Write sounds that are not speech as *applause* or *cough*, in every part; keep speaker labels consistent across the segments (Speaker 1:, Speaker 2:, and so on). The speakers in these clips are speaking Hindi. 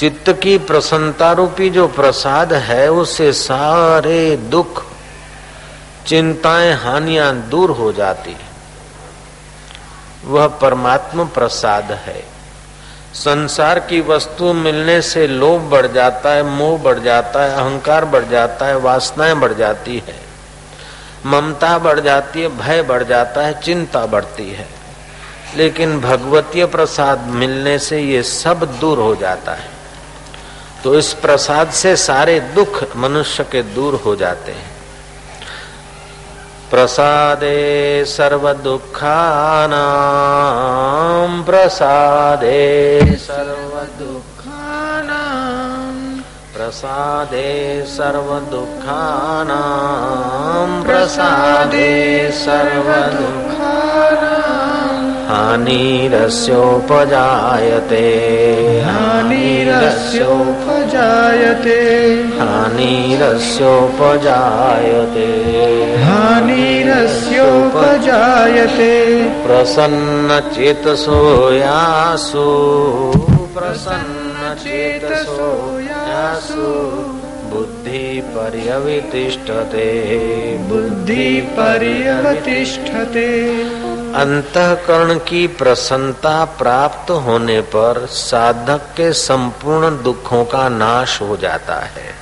Speaker 1: चित्त की प्रसन्नता रूपी जो प्रसाद है उससे सारे दुख, चिंताएँ, हानियाँ दूर हो जाती वह परमात्मा प्रसाद है। संसार की वस्तु मिलने से लोभ बढ़ जाता है, मोह बढ़ जाता है, अहंकार बढ़ जाता है, वासनाएँ बढ़ जाती है। ममता बढ़ जाती है, भय बढ़ जाता है, चिंता बढ़ती है। लेकिन भगवतीय प्रसाद मिलने से ये सब दूर हो जाता है। तो इस प्रसाद से सारे दुख मनुष्य के दूर हो जाते हैं। प्रसादे सर्वदुःखानां प्रसादे सर्वदुःखानां प्रसादे सर्वदुःखानां प्रसादे सर्वदुःखानां। हानिरस्योपजायते।
Speaker 2: हानिरस्योपजायते।
Speaker 1: हानिरस्योपजायते।
Speaker 2: हानिरस्योपजायते।
Speaker 1: प्रसन्नचेतसो यासु प्रसन्नचेतसो यासु अंतकरण की प्रसन्नता प्राप्त होने पर साधक के संपूर्ण दुखों का नाश हो जाता है।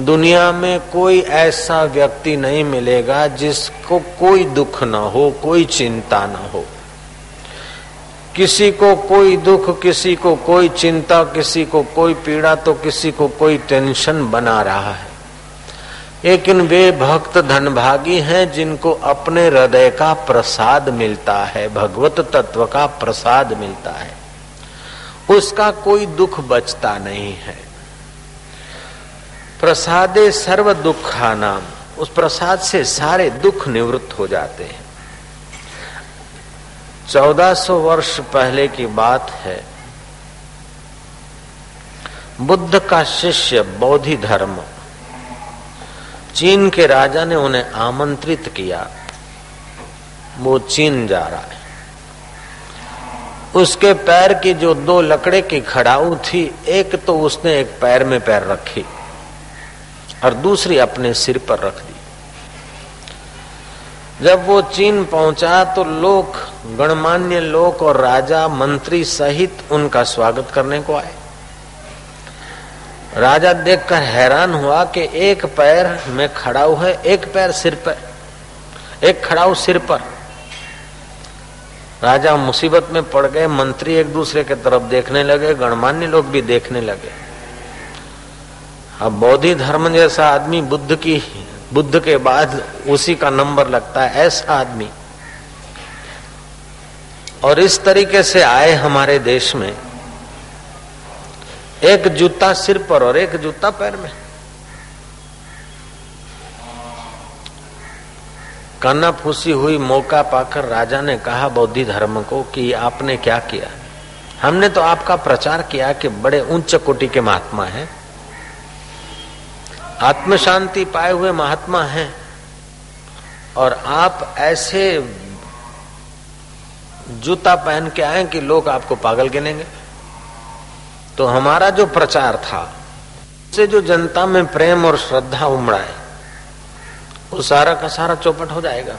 Speaker 1: दुनिया में कोई ऐसा व्यक्ति नहीं मिलेगा जिसको कोई दुख न हो, कोई चिंता न हो। किसी को कोई दुख, किसी को कोई चिंता, किसी को कोई पीड़ा तो किसी को कोई टेंशन बना रहा है। लेकिन वे भक्त धनभागी हैं जिनको अपने हृदय का प्रसाद मिलता है, भगवत तत्व का प्रसाद मिलता है। उसका कोई दुख बचता नहीं है। प्रसादे सर्व दुखा नाम उस प्रसाद से सारे दुख निवृत्त हो जाते हैं। चौदह सौ वर्ष पहले की बात है। बुद्ध का शिष्य बौद्धि धर्म चीन के राजा ने उन्हें आमंत्रित किया। वो चीन जा रहा है। उसके पैर की जो दो लकड़े की खड़ाऊ थी, एक तो उसने एक पैर में पैर रखी और दूसरी अपने सिर पर रख दी। जब वो चीन पहुँचा तो लोग गणमान्य लोग और राजा मंत्री सहित उनका स्वागत करने को आए। राजा देखकर हैरान हुआ कि एक पैर में खड़ा है, एक पैर सिर पर, एक खड़ाऊ सिर पर। राजा मुसीबत में पड़ गए, मंत्री एक दूसरे के तरफ़ देखने लगे, गणमान्य लोग भी देखने लगे। अब बौद्धि धर्म जैसा आदमी बुद्ध की, बुद्ध के बाद उसी का नंबर लगता है, ऐसा आदमी। और इस तरीके से आए हमारे देश में। एक जूता सिर पर और एक जूता पैर में। काना फूसी हुई मौका पाकर राजा ने कहा, बौद्धि धर्म को कि आपने क्या किया? हमने तो आपका प्रचार किया कि बड़े उच्च कोटि के महात्मा हैं। आत्म शांति पाए हुए महात्मा हैं। और आप ऐसे जूता पहन के आए कि लोग आपको पागल गिनेंगे। तो हमारा जो प्रचार था, उससे जो जनता में प्रेम और श्रद्धा उमड़ाए वो सारा का सारा चौपट हो जाएगा।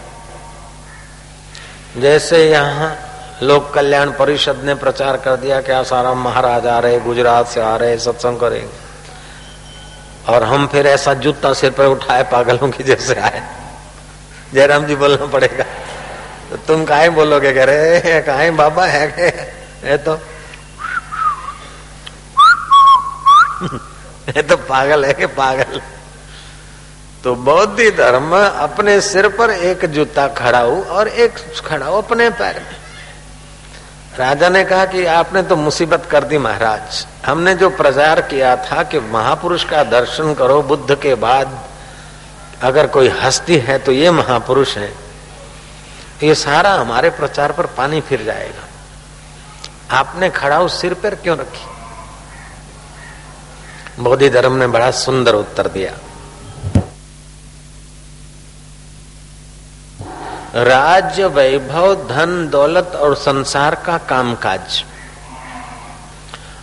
Speaker 1: जैसे यहाँ लोक कल्याण परिषद ने प्रचार कर दिया कि आसाराम महाराज आ रहे, गुजरात से आ रहे, सत्संग करेंगे। और हम फिर ऐसा जूता सिर पर उठाए, पागलों की जैसे आए। जयराम जी बोलना पड़ेगा। तो तुम काहे बोलोगे, कह रहे काहे बाबा, है ये तो ये तो पागल है कि पागल। तो बौद्धि धर्म अपने सिर पर एक जूता खड़ाऊ और एक खड़ाऊ अपने पैर में। राजा ने कहा कि आपने तो मुसीबत कर दी महाराज। हमने जो प्रचार किया था कि महापुरुष का दर्शन करो, बुद्ध के बाद अगर कोई हस्ती है तो ये महापुरुष है। ये सारा हमारे प्रचार पर पानी फिर जाएगा। आपने खड़ाऊ सिर पर क्यों रखी? बोधि धर्म ने बड़ा सुंदर उत्तर दिया। राज्य वैभव, धन, दौलत और संसार का कामकाज।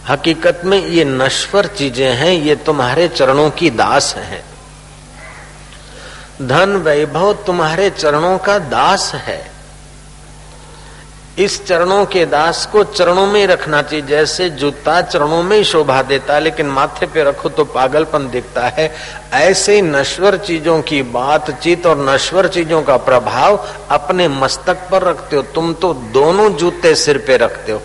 Speaker 1: हकीकत में ये नश्वर चीज़ें हैं, ये तुम्हारे चरणों की दास हैं। धन, वैभव तुम्हारे चरणों का दास है। इस चरणों के दास को चरणों में रखना चाहिए। जैसे जूता चरणों में शोभा देता है लेकिन माथे पे रखो तो पागलपन दिखता है। ऐसे नश्वर चीज़ों की बातचीत और नश्वर चीज़ों का प्रभाव अपने मस्तक पर रखते हो। तुम तो दोनों जूते सिर पे रखते हो।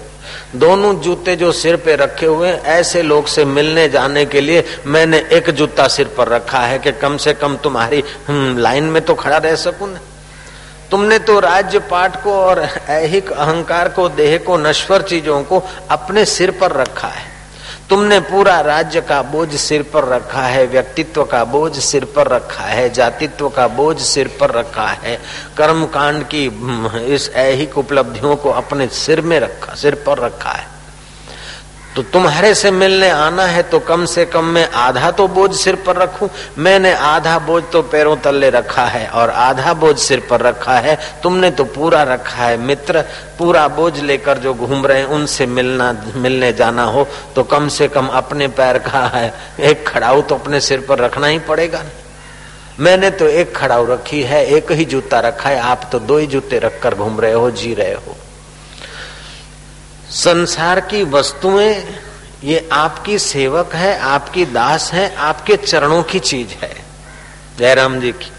Speaker 1: दोनों जूते जो सिर पे रखे हुए ऐसे लोग से मिलने जाने के लिए मैंने एक जूता सिर पर रखा है कि कम से कम तुम्हारी हम्म, लाइन में तो खड़ा रह सकूँ ना। तुमने तो राज्य पाठ को और ऐहिक अहंकार को, देह को, नश्वर चीज़ों को अपने सिर पर रखा है। तुमने पूरा राज्य का बोझ सिर पर रखा है, व्यक्तित्व का बोझ सिर पर रखा है, जातित्व का बोझ सिर पर रखा है। कर्म कांड की इस ऐहिक उपलब्धियों को अपने सिर में रखा, सिर पर रखा है। तो तुम्हारे से मिलने आना है तो कम से कम मैं आधा तो बोझ सिर पर रखूँ। मैंने आधा बोझ तो पैरों तले रखा है और आधा बोझ सिर पर रखा है। तुमने तो पूरा रखा है, मित्र। पूरा बोझ लेकर जो घूम रहे हैं, उनसे मिलना, मिलने जाना हो तो कम से कम अपने पैर का है। एक खड़ाऊ तो अपने सिर पर रखना ही पड़ेगा। मैंने तो एक खड़ाऊ रखी है, एक ही जूता रखा है। आप तो दो ही जूते रखकर घूम रहे हो, जी रहे हो। संसार की वस्तुएँ, ये आपकी सेवक है, आपकी दास है, आपके चरणों की चीज़ है। जयराम जी की।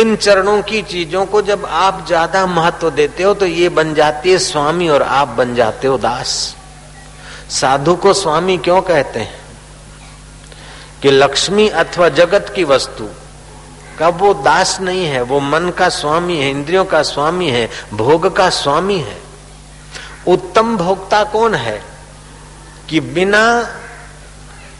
Speaker 1: इन चरणों की चीज़ों को जब आप ज़्यादा महत्व देते हो तो ये बन जाती है स्वामी और आप बन जाते हो दास। साधु को स्वामी क्यों कहते हैं? कि लक्ष्मी अथवा जगत की वस्तु, का वो दास नहीं है, वो मन का स्वामी है, इंद्रियों का स्वामी है, भोग का स्वामी है। उत्तम भोक्ता कौन है? कि बिना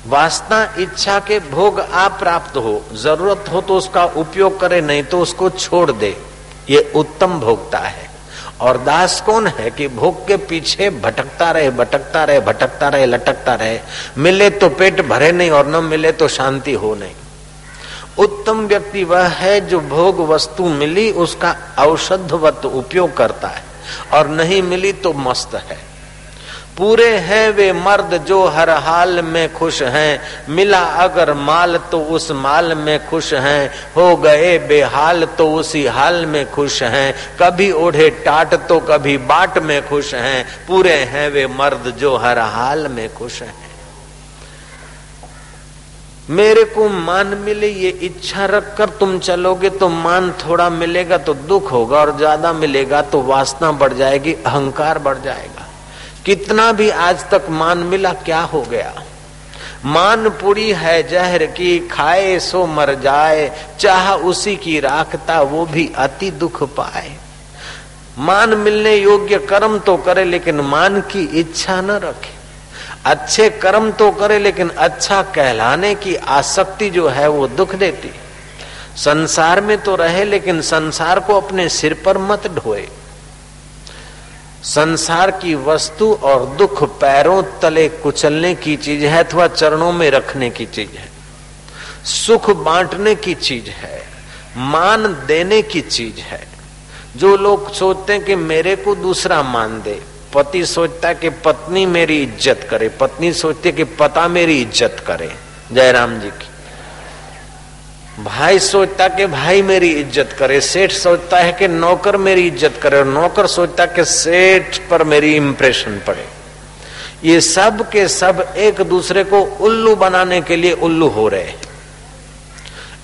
Speaker 1: वासना इच्छा के भोग आप प्राप्त हो। ज़रूरत हो तो उसका उपयोग करे, नहीं तो उसको छोड़ दे। ये उत्तम भोक्ता है। और दास कौन है कि भोग के पीछे भटकता रहे भटकता रहे भटकता रहे, लटकता रहे? मिले तो पेट भरे नहीं और न मिले तो शांति हो नहीं। उत्तम व्यक्ति वह है जो भोग वस्तु मिली, उसका औषधवत उपयोग करता है। और नहीं मिली तो मस्त है। पूरे हैं वे मर्द जो हर हाल में खुश हैं। मिला अगर माल तो उस माल में खुश हैं। हो गए बेहाल तो उसी हाल में खुश हैं। कभी ओढ़े टाट तो कभी बाट में खुश हैं। पूरे हैं वे मर्द जो हर हाल में खुश हैं। मेरे को मान मिले, ये इच्छा रखकर तुम चलोगे तो मान थोड़ा मिलेगा तो दुख होगा और ज़्यादा मिलेगा तो वासना बढ़ जाएगी, अहंकार बढ़ जाएगा। कितना भी आज तक मान मिला, क्या हो गया? मान पूरी है जहर की, खाए सो मर जाए, चाह उसी की राखता, वो भी अति दुख पाए। मान मिलने योग्य कर्म तो करे, लेकिन मान की इच्छा न रखे। अच्छे कर्म तो करे, लेकिन अच्छा कहलाने की आसक्ति जो है, वो दुख देती। संसार में तो रहे, लेकिन संसार को अपने सिर पर मत ढोए। संसार की वस्तु और दुख पैरों तले कुचलने की चीज़ है, अथवा चरणों में रखने की चीज़ है। सुख बांटने की चीज़ है, मान देने की चीज़ है। जो लोग सोचते हैं कि मेरे को दूसरा मान दे पति सोचता कि पत्नी मेरी इज़्ज़त करे, पत्नी सोचती कि पता मेरी इज़्ज़त करे, जयराम जी की। भाई सोचता कि भाई मेरी इज़्ज़त करे, सेठ सोचता है कि नौकर मेरी इज़्ज़त करे, और नौकर सोचता कि सेठ पर मेरी इंप्रेशन पड़े। ये सब के सब एक दूसरे को उल्लू बनाने के लिए उल्लू हो रहे हैं।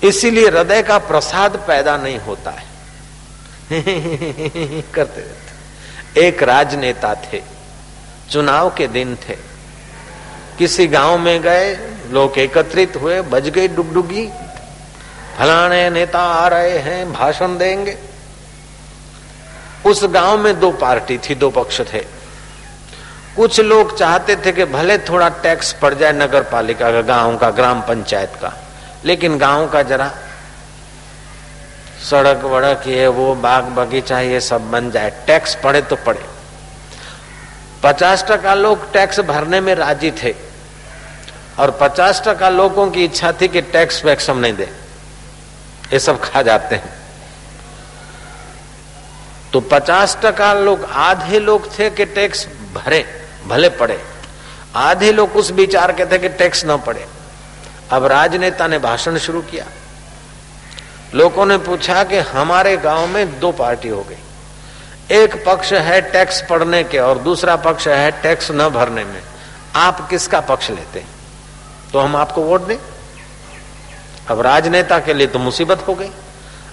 Speaker 1: इसीलिए हृदय का प्रसाद पैदा नहीं होता है। *laughs* करते एक राजनेता थे, चुनाव के दिन थे। किसी गाँव में गए, लोग एकत्रित हुए, बज गई डुगडुगी। फलाने नेता आ रहे हैं, भाषण देंगे। उस गाँव में दो पार्टी थी, दो पक्ष थे। कुछ लोग चाहते थे कि भले थोड़ा टैक्स पड़ जाए नगर पालिका का, गाँव का, ग्राम पंचायत का, लेकिन गाँव का जरा सड़क वड़क ये वो बाग बगीचा ये सब बन जाए। टैक्स पड़े तो पड़े। पचास टका लोग टैक्स भरने में राज़ी थे और पचास टका लोगों की इच्छा थी कि टैक्स वैक्स हम नहीं दे। ये सब खा जाते हैं। तो पचास टका लोग आधे लोग थे कि टैक्स भरे, भले पड़े। आधे लोग उस विचार के थे कि टैक्स ना पड़े। अब राजनेता ने भाषण शुरू किया। लोगों ने पूछा कि हमारे गाँव में दो पार्टी हो गई। एक पक्ष है टैक्स पड़ने के और दूसरा पक्ष है टैक्स न भरने में। आप किसका पक्ष लेते हैं? तो हम आपको वोट दें। अब राजनेता के लिए तो मुसीबत हो गई।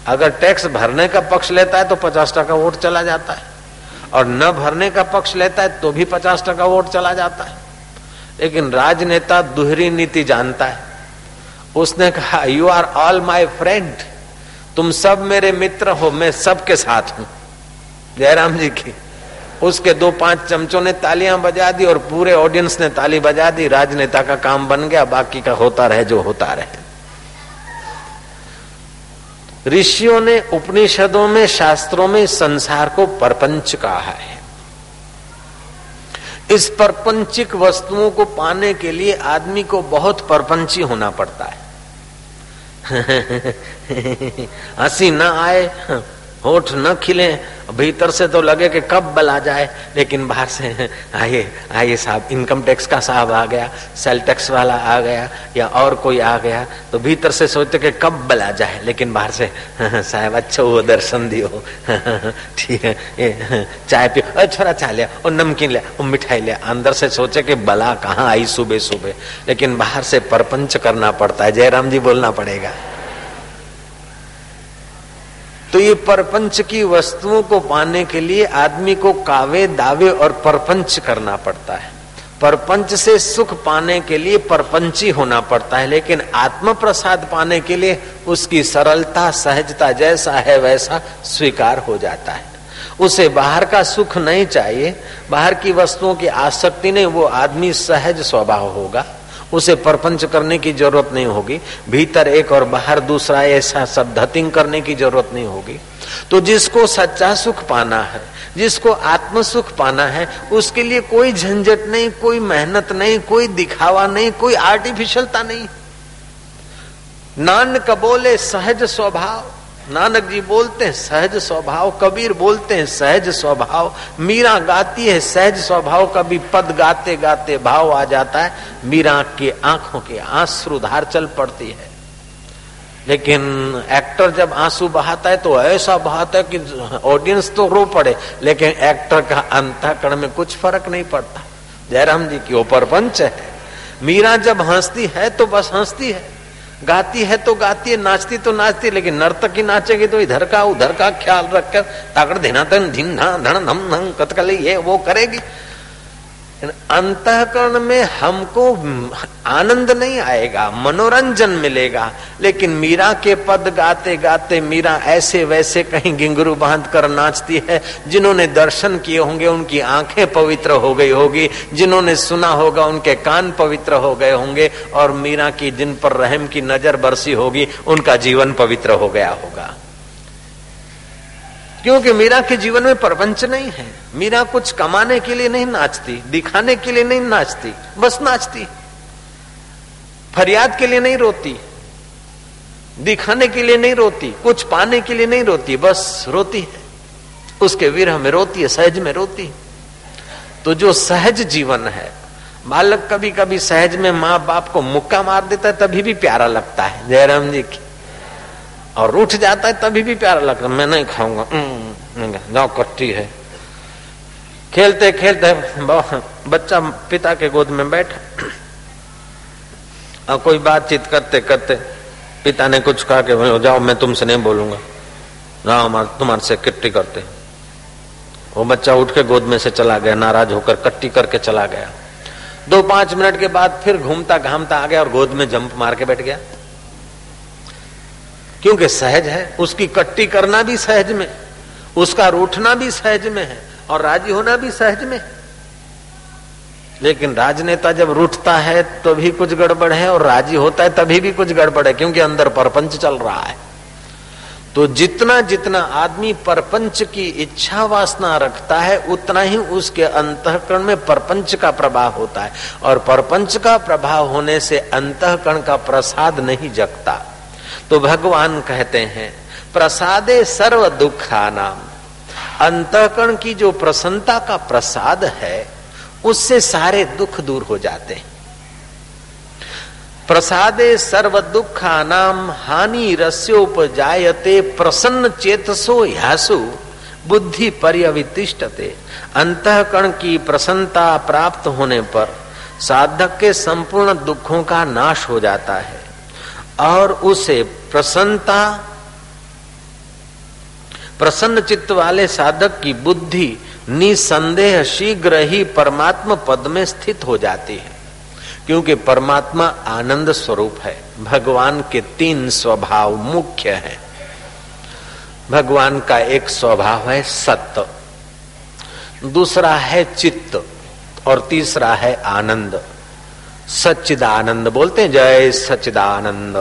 Speaker 1: अगर टैक्स भरने का पक्ष लेता है तो पचास टका वोट चला जाता है। और न भरने का पक्ष लेता है तो भी पचास टका वोट चला जाता है। लेकिन राजनेता दुहरी नीति जानता है। उसने कहा you are all my friend तुम सब मेरे मित्र हो, मैं सबके साथ हूँ। जयराम जी की, उसके दो पाँच चमचों ने तालियाँ बजा दी और पूरे ऑडियंस ने ताली बजा दी। राजनेता का काम बन गया, बाकी का होता रहे जो होता रहे। ऋषियों ने उपनिषदों में, शास्त्रों में संसार को परपंच कहा है। इस परपंचिक वस्तुओं को पाने के लिए आदमी को बहुत परपंची होना पड़ता है। हँसी ना आए। होठ न खिले, भीतर से तो लगे कि कब बल आ जाए, लेकिन बाहर से *laughs* आइए आइए साहब इनकम टैक्स का साहब आ गया सेल टैक्स वाला आ गया, या और कोई आ गया तो भीतर से सोचते कि कब बल आ जाए, लेकिन बाहर से *laughs* साहब अच्छा वो दर्शन दियो। *laughs* ठीक है, ये चाय पियो। अरे छोरा चाय लिया और नमकीन लिया और मिठाई लिया अंदर से सोचे कि बला कहाँ आई सुबह सुबह लेकिन बाहर से परपंच करना पड़ता है, जयराम जी बोलना पड़ेगा। तो ये परपंच की वस्तुओं को पाने के लिए आदमी को कावे, दावे और परपंच करना पड़ता है। परपंच से सुख पाने के लिए परपंची होना पड़ता है, लेकिन आत्म प्रसाद पाने के लिए उसकी सरलता, सहजता जैसा है, वैसा स्वीकार हो जाता है। उसे बाहर का सुख नहीं चाहिए, बाहर की वस्तुओं की आसक्ति नहीं, वो आदमी सहज स्वभाव होगा। उसे परपंच करने की ज़रूरत नहीं होगी, भीतर एक और बाहर दूसरा ऐसा सब धतिंग करने की ज़रूरत नहीं होगी। तो जिसको सच्चा सुख पाना है, जिसको आत्म सुख पाना है, उसके लिए कोई झंझट नहीं, कोई मेहनत नहीं, कोई दिखावा नहीं, कोई आर्टिफिशियलता नहीं। नान कबोले सहज स्वभाव। नानक जी बोलते हैं, सहज स्वभाव, कबीर बोलते हैं, सहज स्वभाव। मीरा गाती है, सहज स्वभाव, कभी पद गाते गाते भाव आ जाता है। मीरा की आँखों के आँसू धार चल पड़ती है। लेकिन एक्टर जब आँसू बहाता है तो ऐसा बहाता है कि ऑडियंस तो रो पड़े, लेकिन एक्टर का अंतकरण में कुछ फ़र्क नहीं पड़ता। जयराम जी की ऊपर पंच है। मीरा जब हंसती है तो बस हंसती है। गाती है तो गाती है, नाचती तो नाचती, लेकिन नर्तक ही नाचेगी तो इधर का उधर का ख्याल रखकर ताकड़ धीना धन धिन धन, धम धम कथकली ये वो करेगी। अंतकरण में हमको आनंद नहीं आएगा, मनोरंजन मिलेगा। लेकिन मीरा के पद गाते गाते मीरा ऐसे वैसे कहीं गिंगरू बाँध कर नाचती है, जिन्होंने दर्शन किए होंगे उनकी आँखें पवित्र हो गई होगी, जिन्होंने सुना होगा उनके कान पवित्र हो गए होंगे, और मीरा की जिन पर रहम की नज़र बरसी होगी, उनका जीवन पवित्र हो गया होगा। क्योंकि मीरा के जीवन में प्रपंच नहीं है। मीरा कुछ कमाने के लिए नहीं नाचती, दिखाने के लिए नहीं नाचती, बस नाचती। फरियाद के लिए नहीं रोती, दिखाने के लिए नहीं रोती, कुछ पाने के लिए नहीं रोती, बस रोती है। उसके विरह में रोती है, सहज में रोती है। तो जो सहज जीवन है, बालक कभी कभी सहज में माँ बाप को मुक्का मार देता है, तभी भी प्यारा लगता है। जयराम जी की और उठ जाता है, तभी भी प्यारा लगता मैं नहीं खाऊँगा। जाओ कट्टी है। खेलते खेलते बच्चा पिता के गोद में बैठा। और कोई बातचीत करते करते पिता ने कुछ कहा कि जाओ, मैं तुमसे नहीं बोलूँगा। जाओ तुम्हारे से किट्टी करते वो बच्चा उठ के गोद में से चला गया, नाराज़ होकर कट्टी करके चला गया। दो पाँच मिनट के बाद फिर घूमता घामता आ गया और गोद में जंप मार के बैठ गया। क्योंकि सहज है, उसकी कट्टी करना भी सहज में, उसका रूठना भी सहज में है और राज़ी होना भी सहज में। लेकिन राजनेता जब रूठता है तो भी कुछ गड़बड़ है और राज़ी होता है, तभी भी कुछ गड़बड़ है, क्योंकि अंदर परपंच चल रहा है। तो जितना जितना आदमी परपंच की इच्छा वासना रखता है, उतना ही उसके अंतकरण में परपंच का प्रभाव होता है। और परपंच का प्रभाव होने से अंतकरण का प्रसाद नहीं जगता। तो भगवान कहते हैं, प्रसादे सर्व दुखा नाम अंतकरण की जो प्रसन्नता का प्रसाद है, उससे सारे दुख दूर हो जाते हैं। प्रसादे सर्व दुखा नाम हानि रस्योपजायते, प्रसन्न चेतसो ह्यासु, बुद्धि पर्यवितिष्ठते। अंतकरण की प्रसन्नता प्राप्त होने पर साधक के संपूर्ण दुखों का नाश हो जाता है और उसे प्रसन्नता, प्रसन्न चित्त वाले साधक की बुद्धि निसंदेह शीघ्र ही परमात्मा पद में स्थित हो जाती है, क्योंकि परमात्मा आनंद स्वरूप है। भगवान के तीन स्वभाव मुख्य हैं। भगवान का एक स्वभाव है सत्य दूसरा है चित्त, और तीसरा है आनंद। सच्चिदानंद बोलते हैं, जय सच्चिदानंद।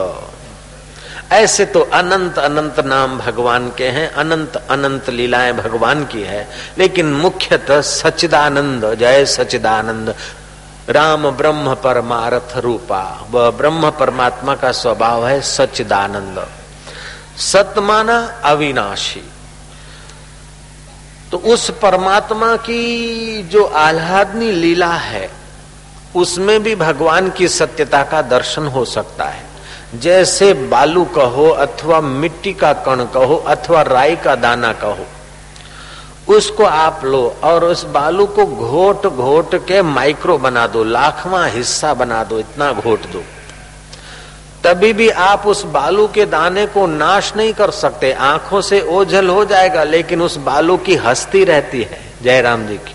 Speaker 1: ऐसे तो अनंत अनंत नाम भगवान के हैं, अनंत अनंत लीलाएँ भगवान की है, लेकिन मुख्यतः सचिदानंद जय सचिदानंद राम ब्रह्म परमारथ रूपा, वह ब्रह्म परमात्मा का स्वभाव है सचिदानंद सतमाना अविनाशी। तो उस परमात्मा की जो आह्लादनी लीला है, उसमें भी भगवान की सत्यता का दर्शन हो सकता है। जैसे बालू कहो अथवा मिट्टी का कण कहो अथवा राई का दाना कहो, उसको आप लो और उस बालू को घोट घोट के माइक्रो बना दो, लाखवा हिस्सा बना दो, इतना घोट दो। तभी भी आप उस बालू के दाने को नाश नहीं कर सकते, आँखों से ओझल हो जाएगा, लेकिन उस बालू की हस्ती रहती है। जयराम जी की।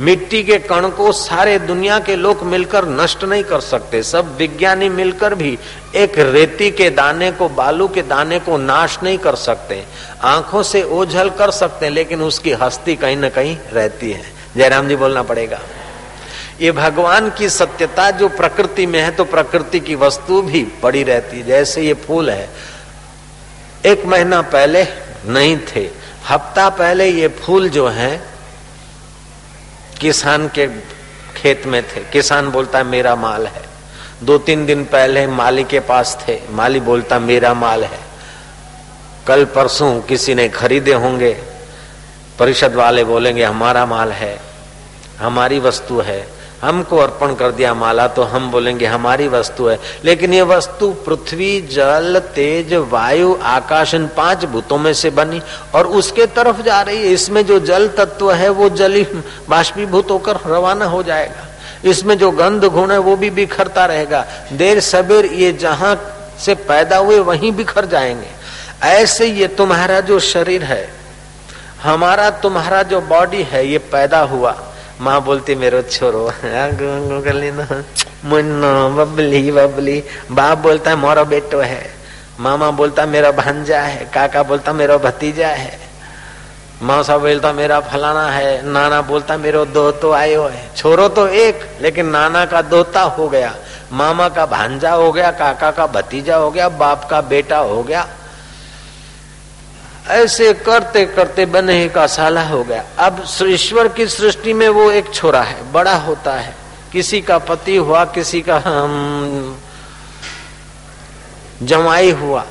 Speaker 1: मिट्टी के कण को सारे दुनिया के लोग मिलकर नष्ट नहीं कर सकते। सब विज्ञानी मिलकर भी एक रेती के दाने को, बालू के दाने को नाश नहीं कर सकते। आँखों से ओझल कर सकते लेकिन उसकी हस्ती कहीं ना कहीं रहती है। जयराम जी बोलना पड़ेगा। ये भगवान की सत्यता जो प्रकृति में है तो प्रकृति की वस्तु भी पड़ी रहती है। जैसे ये फूल है, एक महीना पहले नहीं थे। हफ़्ता पहले ये फूल जो है किसान के खेत में थे। किसान बोलता है मेरा माल है। दो तीन दिन पहले माली के पास थे। माली बोलता, मेरा माल है। कल परसों किसी ने खरीदे होंगे। परिषद वाले बोलेंगे, हमारा माल है। हमारी वस्तु है। हमको अर्पण कर दिया माला तो हम बोलेंगे, हमारी वस्तु है। लेकिन ये वस्तु पृथ्वी, जल, तेज, वायु आकाश इन पाँच भूतों में से बनी और उसके तरफ़ जा रही है। इसमें जो जल तत्व है, वो जली बाष्पीभूत होकर रवाना हो जाएगा। इसमें जो गंध गुण है, वो भी बिखरता रहेगा। देर सबेर ये जहाँ से पैदा हुए, वहीं बिखर जाएँगे। ऐसे ये तुम्हारा जो शरीर है, हमारा तुम्हारा जो बॉडी है, ये पैदा हुआ। माँ बोलती, मेरो छोरो मुन्नो, बबली बबली। बाप बोलता है मोरो बेटो है। मामा बोलता, मेरा भांजा है। काका बोलता, मेरा भतीजा है। मौसा बोलता, मेरा फलाना है। नाना बोलता, मेरो दो तो आयो है। छोरो तो एक, लेकिन नाना का दोता हो गया। मामा का भांजा हो गया, काका का भतीजा हो गया, बाप का बेटा हो गया। ऐसे करते करते बने का साला हो गया। अब ईश्वर की सृष्टि में वो एक छोरा है बड़ा होता है। किसी का पति हुआ किसी का जमाई हुआ।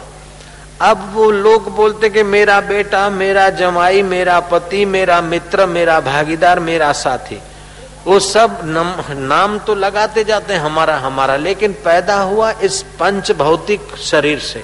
Speaker 1: अब वो लोग बोलते कि मेरा बेटा मेरा जमाई मेरा पति मेरा मित्र मेरा भागीदार मेरा साथी वो सब नम, नाम तो लगाते जाते हैं हमारा हमारा। लेकिन पैदा हुआ इस पंच भौतिक शरीर से।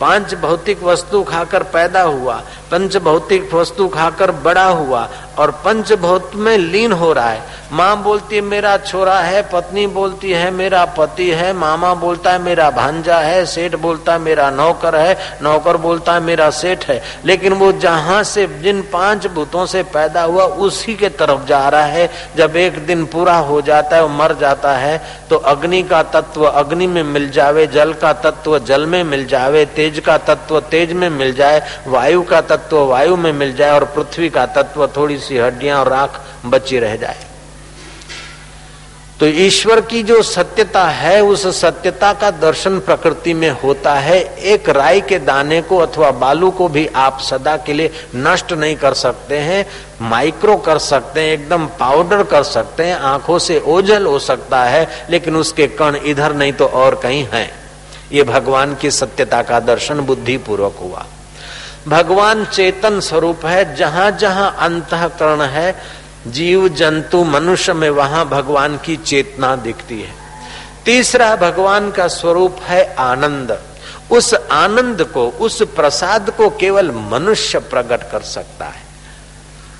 Speaker 1: पाँच भौतिक वस्तु खाकर पैदा हुआ, पंच भौतिक वस्तु खाकर बड़ा हुआ और पंच भौत में लीन हो रहा है। माँ बोलती है, मेरा छोरा है, पत्नी बोलती है, मेरा पति है, मामा बोलता है, मेरा भांजा है, सेठ बोलता है, मेरा नौकर है, नौकर बोलता है, मेरा सेठ है। लेकिन वो जहाँ से, जिन पाँच भूतों से पैदा हुआ, उसी के तरफ़ जा रहा है। जब एक दिन पूरा हो जाता है वो मर जाता है तो अग्नि का तत्व अग्नि में मिल जावे, जल का तत्व जल में मिल जावे, तेज का तत्व तेज में मिल जाए, वायु का तत्व वायु में मिल जाए और पृथ्वी का तत्व थोड़ी सी हड्डियाँ और राख बची रह जाए। तो ईश्वर की जो सत्यता है, उस सत्यता का दर्शन प्रकृति में होता है। एक राई के दाने को अथवा बालू को भी आप सदा के लिए नष्ट नहीं कर सकते हैं, माइक्रो कर सकते हैं, एकदम पाउडर कर सकते हैं, आँखों से ओझल हो सकता है, लेकिन उसके कण इधर नहीं तो और कहीं है। ये भगवान की सत्यता का दर्शन बुद्धि पूर्वक हुआ। भगवान चेतन स्वरूप है जहाँ जहाँ अंतकरण है, जीव, जंतु, मनुष्य में वहाँ भगवान की चेतना दिखती है। तीसरा भगवान का स्वरूप है आनंद। उस आनंद को, उस प्रसाद को केवल मनुष्य प्रकट कर सकता है।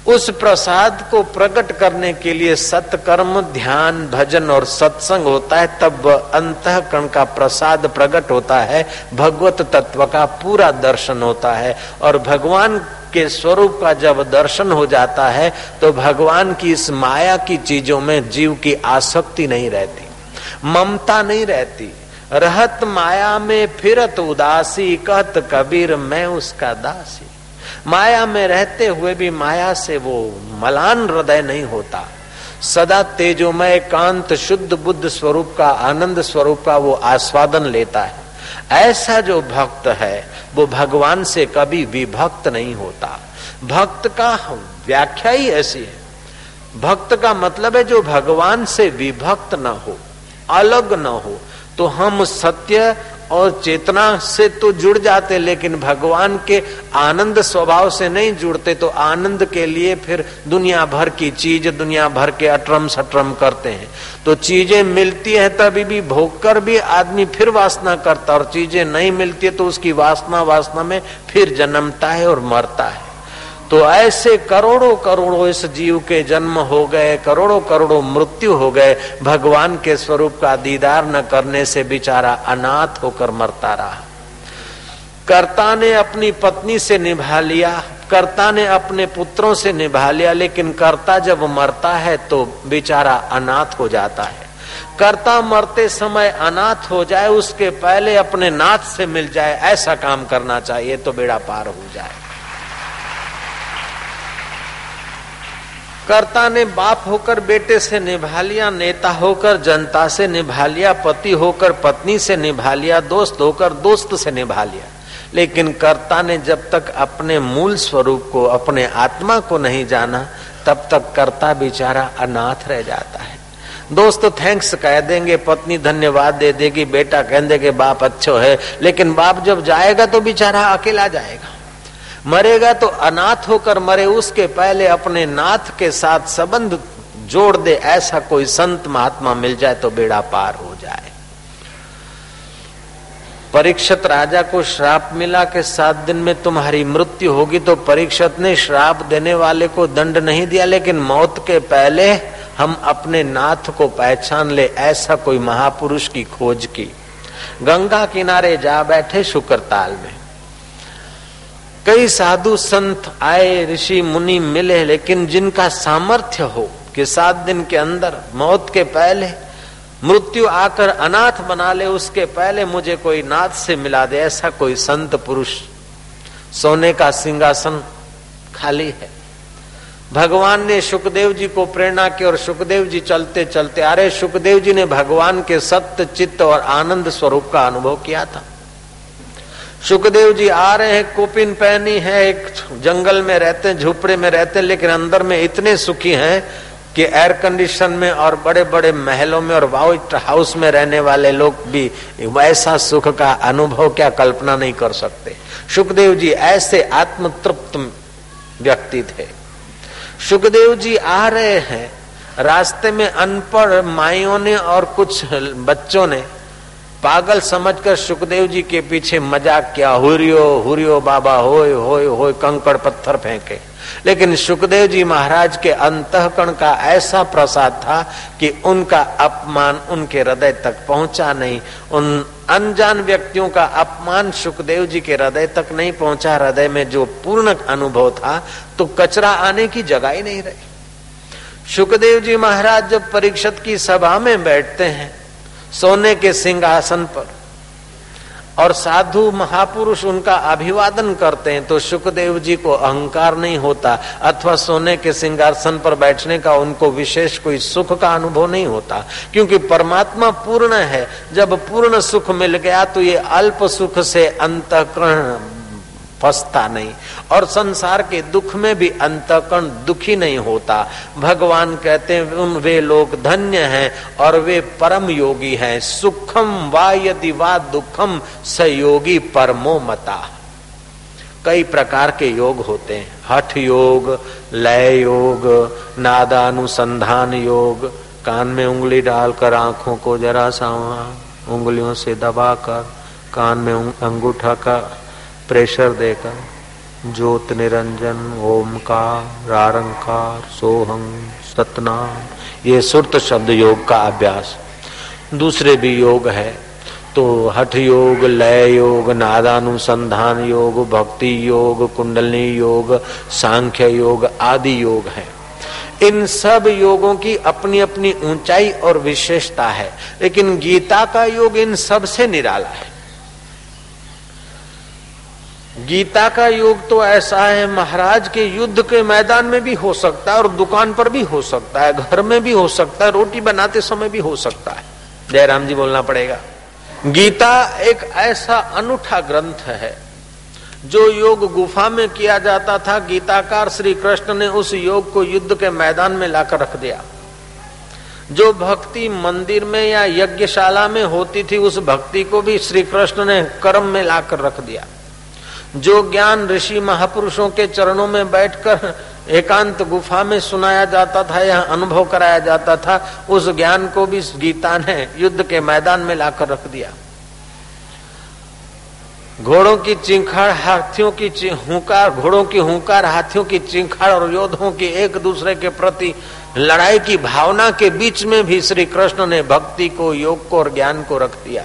Speaker 1: उस प्रसाद को प्रकट करने के लिए सत्कर्म, ध्यान, भजन और सत्संग होता है, तब अंत अंतकरण का प्रसाद प्रकट होता है, भगवत तत्व का पूरा दर्शन होता है और भगवान के स्वरूप का जब दर्शन हो जाता है तो भगवान की इस माया की चीज़ों में जीव की आसक्ति नहीं रहती, ममता नहीं रहती। रहत माया में फिरत उदासी, कहत कबीर, मैं उसका दासी। माया में रहते हुए भी माया से वो मलान हृदय नहीं होता। सदा तेजोमय कांत शुद्ध बुद्ध स्वरूप का, आनंद स्वरूप का वो आस्वादन लेता है। ऐसा जो भक्त है, वो भगवान से कभी विभक्त नहीं होता। भक्त का व्याख्या ही ऐसी है। भक्त का मतलब है जो भगवान से विभक्त न हो, अलग न हो तो हम सत्य और चेतना से तो जुड़ जाते, लेकिन भगवान के आनंद स्वभाव से नहीं जुड़ते तो आनंद के लिए फिर दुनिया भर की चीज़, दुनिया भर के अटरम सटरम करते हैं। तो चीज़ें मिलती है, तभी भी भोग कर भी आदमी फिर वासना करता और चीज़ें नहीं मिलती है तो उसकी वासना वासना में फिर जन्मता है और मरता है। तो ऐसे करोड़ों करोड़ों इस जीव के जन्म हो गए, करोड़ों करोड़ों मृत्यु हो गए, भगवान के स्वरूप का दीदार न करने से बेचारा अनाथ होकर मरता रहा। कर्ता ने अपनी पत्नी से निभा लिया, कर्ता ने अपने पुत्रों से निभा लिया, लेकिन कर्ता जब मरता है तो बेचारा अनाथ हो जाता है। कर्ता मरते समय अनाथ हो जाए, उसके पहले अपने नाथ से मिल जाए, ऐसा काम करना चाहिए तो बेड़ा पार हो जाए। कर्ता ने बाप होकर, बेटे से निभा लिया, नेता होकर, जनता से निभा लिया, पति होकर, पत्नी से निभा लिया, दोस्त होकर, दोस्त से निभा लिया। लेकिन कर्ता ने जब तक अपने मूल स्वरूप को, अपने आत्मा को नहीं जाना, तब तक कर्ता बेचारा अनाथ रह जाता है। दोस्त थैंक्स कह देंगे, पत्नी धन्यवाद दे देगी, बेटा कह देंगे बाप अच्छो है, लेकिन बाप जब जाएगा तो बेचारा अकेला जाएगा। मरेगा तो अनाथ होकर मरे, उसके पहले अपने नाथ के साथ संबंध जोड़ दे, ऐसा कोई संत महात्मा मिल जाए तो बेड़ा पार हो जाए। परीक्षित राजा को श्राप मिला कि सात दिन में तुम्हारी मृत्यु होगी तो परीक्षित ने श्राप देने वाले को दंड नहीं दिया, लेकिन मौत के पहले हम अपने नाथ को पहचान ले, ऐसा कोई महापुरुष की खोज की। गंगा किनारे जा बैठे शुक्रताल में। कई साधु संत आए, ऋषि, मुनि मिले, लेकिन जिनका सामर्थ्य हो कि सात दिन के अंदर मौत के पहले मृत्यु आकर अनाथ बना ले, उसके पहले मुझे कोई नाथ से मिला दे, ऐसा कोई संत पुरुष सोने का सिंहासन खाली है। भगवान ने सुखदेव जी को प्रेरणा की और सुखदेव जी चलते चलते, अरे सुखदेव जी ने भगवान के सत्य, चित्त और आनंद स्वरूप का अनुभव किया था। सुखदेव जी आ रहे हैं, कोपिन पहनी है, एक जंगल में रहते हैं, झुपड़े में रहते हैं, लेकिन अंदर में इतने सुखी हैं कि एयर कंडीशन में और बड़े बड़े महलों में और वाइट हाउस में रहने वाले लोग भी वैसा सुख का अनुभव, क्या कल्पना नहीं कर सकते। सुखदेव जी ऐसे आत्म तृप्त व्यक्ति थे। सुखदेव जी आ रहे हैं, रास्ते में अनपढ़ माइयों ने और कुछ बच्चों ने पागल समझकर सुखदेव जी के पीछे मज़ाक किया, हुरियो हुरियो बाबा, होय होय होय, कंकड़ पत्थर फेंके। लेकिन सुखदेव जी महाराज के अंतकरण का ऐसा प्रसाद था कि उनका अपमान उनके हृदय तक पहुँचा नहीं। उन अनजान व्यक्तियों का अपमान सुखदेव जी के हृदय तक नहीं पहुँचा। हृदय में जो पूर्ण अनुभव था तो कचरा आने की जगह ही नहीं रही। सुखदेव जी महाराज जब परीक्षित की सभा में बैठते हैं सोने के सिंहासन पर। और साधु महापुरुष उनका अभिवादन करते हैं तो सुखदेव जी को अहंकार नहीं होता, अथवा सोने के सिंहासन पर बैठने का उनको विशेष कोई सुख का अनुभव नहीं होता, क्योंकि परमात्मा पूर्ण है। जब पूर्ण सुख मिल गया तो ये अल्प सुख से अंतकरण फंसता नहीं। और संसार के दुख में भी अंतकरण दुखी नहीं होता। भगवान कहते हैं उन वे लोग धन्य हैं और वे परम योगी हैं। सुखम वा यदि वा दुखम सयोगी परमो मता। कई प्रकार के योग होते हैं। हठ योग, लय योग, नादानुसंधान योग, कान में उंगली डालकर आँखों को जरा सा उंगलियों से दबाकर, कान में अंगूठा का प्रेशर देकर ज्योत निरंजन, ओमकार, रारंकार, सोहम, सतनाम, ये सुरत शब्द योग का अभ्यास। दूसरे भी योग है तो हठ योग, लय योग, नादानुसंधान योग, भक्ति योग, कुंडलनी योग, सांख्य योग आदि योग है। इन सब योगों की अपनी अपनी ऊंचाई और विशेषता है, लेकिन गीता का योग इन सबसे निराला है। गीता का योग तो ऐसा है, महाराज, के युद्ध के मैदान में भी हो सकता है और दुकान पर भी हो सकता है, घर में भी हो सकता है, रोटी बनाते समय भी हो सकता है। जयराम जी बोलना पड़ेगा। गीता एक ऐसा अनूठा ग्रंथ है, जो योग गुफा में किया जाता था। गीताकार श्री कृष्ण ने उस योग को युद्ध के मैदान में लाकर रख दिया। जो भक्ति मंदिर में या यज्ञशाला में होती थी, उस भक्ति को भी श्री कृष्ण ने कर्म में लाकर रख दिया। जो ज्ञान ऋषि महापुरुषों के चरणों में बैठकर एकांत गुफा में सुनाया जाता था, या अनुभव कराया जाता था, उस ज्ञान को भी गीता ने युद्ध के मैदान में लाकर रख दिया। घोड़ों की चिंखाड़, हाथियों की हुकार, घोड़ों की हुकार, हाथियों की चिंखाड़ और योद्धों की एक दूसरे के प्रति लड़ाई की भावना के बीच में भी श्री कृष्ण ने भक्ति को, योग को और ज्ञान को रख दिया।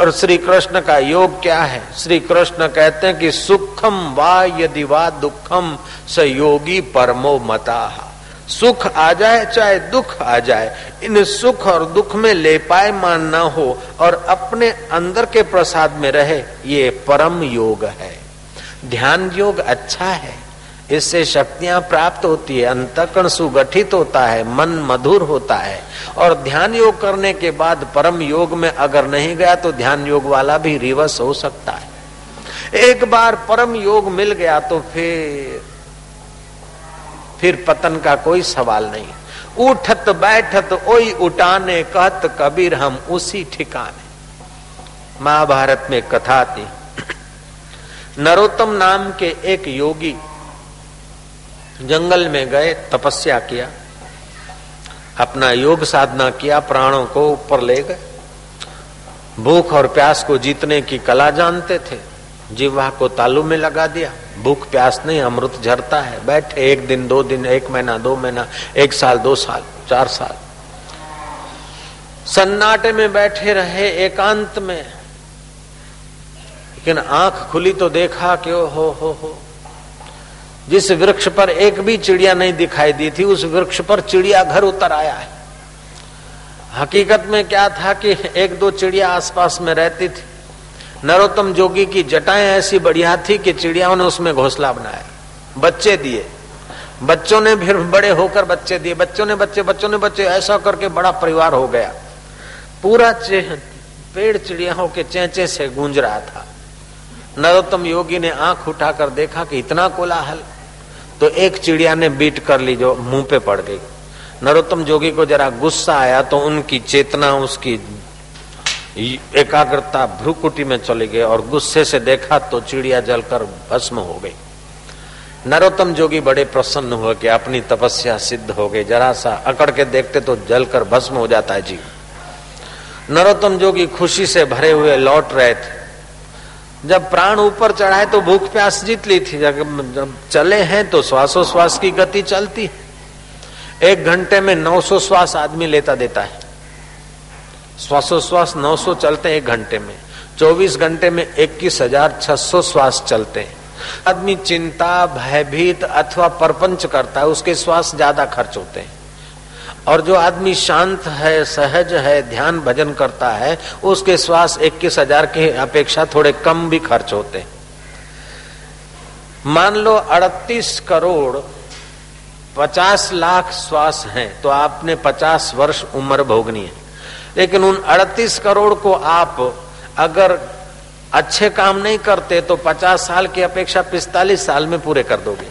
Speaker 1: और श्री कृष्ण का योग क्या है? श्री कृष्ण कहते हैं कि सुखम वा यदि वा दुखम स योगी परमो मता। सुख आ जाए, चाहे दुख आ जाए, इन सुख और दुख में ले पाए मान न हो और अपने अंदर के प्रसाद में रहे, ये परम योग है। ध्यान योग अच्छा है। इससे शक्तियाँ प्राप्त होती है, अंतकरण सुगठित होता है, मन मधुर होता है। और ध्यान योग करने के बाद परम योग में अगर नहीं गया तो ध्यान योग वाला भी रिवर्स हो सकता है। एक बार परम योग मिल गया तो फिर फिर पतन का कोई सवाल नहीं। उठत बैठत ओई उठाने, कहत कबीर, हम उसी ठिकाने। महाभारत में कथा थी, नरोत्तम नाम के एक योगी जंगल में गए, तपस्या किया, अपना योग साधना किया, प्राणों को ऊपर ले गए। भूख और प्यास को जीतने की कला जानते थे। जीवा को तालू में लगा दिया। भूख प्यास नहीं, अमृत झरता है। बैठे, एक दिन, दो दिन, एक महीना, दो महीना, एक साल, दो साल, चार साल। सन्नाटे में बैठे रहे एकांत में। लेकिन आँख खुली तो देखा कि ओ हो हो हो। जिस वृक्ष पर एक भी चिड़िया नहीं दिखाई दी थी, उस वृक्ष पर चिड़िया घर उतर आया है। हकीकत में क्या था कि एक दो चिड़िया आसपास में रहती थी। नरोत्तम जोगी की जटाएँ ऐसी बढ़िया थी कि चिड़ियाओं ने उसमें घोसला बनाया, बच्चे दिए। बच्चों ने फिर बड़े होकर बच्चे दिए। बच्चों ने बच्चे, बच्चों ने बच्चे, ऐसा करके बड़ा परिवार हो गया। पूरा पेड़ चिड़ियाओं के चेचे से गूंज रहा था। नरोत्तम योगी ने आँख उठाकर देखा कि इतना कोलाहल तो एक चिड़िया ने बीट कर ली जो मुँह पे पड़ गई। नरोत्तम जोगी को जरा गुस्सा आया तो उनकी चेतना, उसकी एकाग्रता भ्रूकुटी में चली गई और गुस्से से देखा तो चिड़िया जलकर भस्म हो गई। नरोत्तम जोगी बड़े प्रसन्न हुए कि अपनी तपस्या सिद्ध हो गई। जरा सा अकड़ के देखते तो जलकर भस्म हो जाता है, जी। नरोत्तम जोगी खुशी से भरे हुए लौट रहे थे। जब प्राण ऊपर चढ़ाए तो भूख प्यास जीत ली थी। जब चले हैं तो श्वासोश्वास की गति चलती है। एक घंटे में 900 श्वास आदमी लेता देता है। श्वासोश्वास 900 चलते हैं एक घंटे में। 24 घंटे में इक्कीस हज़ार छह सौ श्वास चलते हैं। आदमी चिंता, भयभीत अथवा परपंच करता है, उसके श्वास ज़्यादा खर्च होते हैं। और जो आदमी शांत है, सहज है, ध्यान भजन करता है, उसके श्वास इक्कीस हज़ार की अपेक्षा थोड़े कम भी खर्च होते हैं। मान लो अड़तीस करोड़ पचास लाख श्वास हैं तो आपने पचास वर्ष उम्र भोगनी है। लेकिन उन अड़तीस करोड़ को आप अगर अच्छे काम नहीं करते तो पचास साल की अपेक्षा पिस्तालीस साल में पूरे कर दोगे।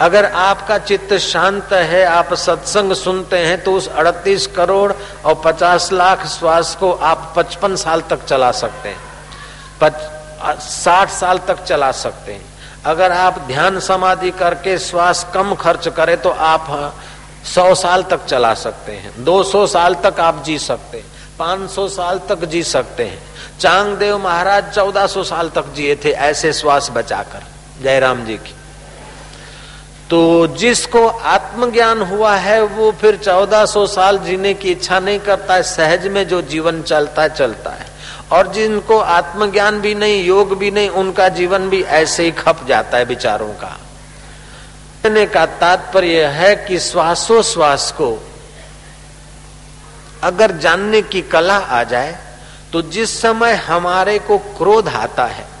Speaker 1: अगर आपका चित्त शांत है, आप सत्संग सुनते हैं तो उस 38 करोड़ और 50 लाख श्वास को आप 55 साल तक चला सकते हैं। साठ साल तक चला सकते हैं। अगर आप ध्यान समाधि करके श्वास कम खर्च करें तो आप सौ साल तक चला सकते हैं। दो सौ साल तक आप जी सकते हैं। पाँच सौ साल तक जी सकते हैं। चांगदेव महाराज चौदह सौ साल तक जिए थे, ऐसे श्वास बचाकर। जयराम जी की। तो जिसको आत्मज्ञान हुआ है, वो फिर चौदह सौ साल जीने की इच्छा नहीं करता है, सहज में जो जीवन चलता है चलता है। और जिनको आत्मज्ञान भी नहीं, योग भी नहीं, उनका जीवन भी ऐसे ही खप जाता है विचारों का। कहने का तात्पर्य है कि श्वासोश्वास को अगर जानने की कला आ जाए तो जिस समय हमारे को क्रोध आता है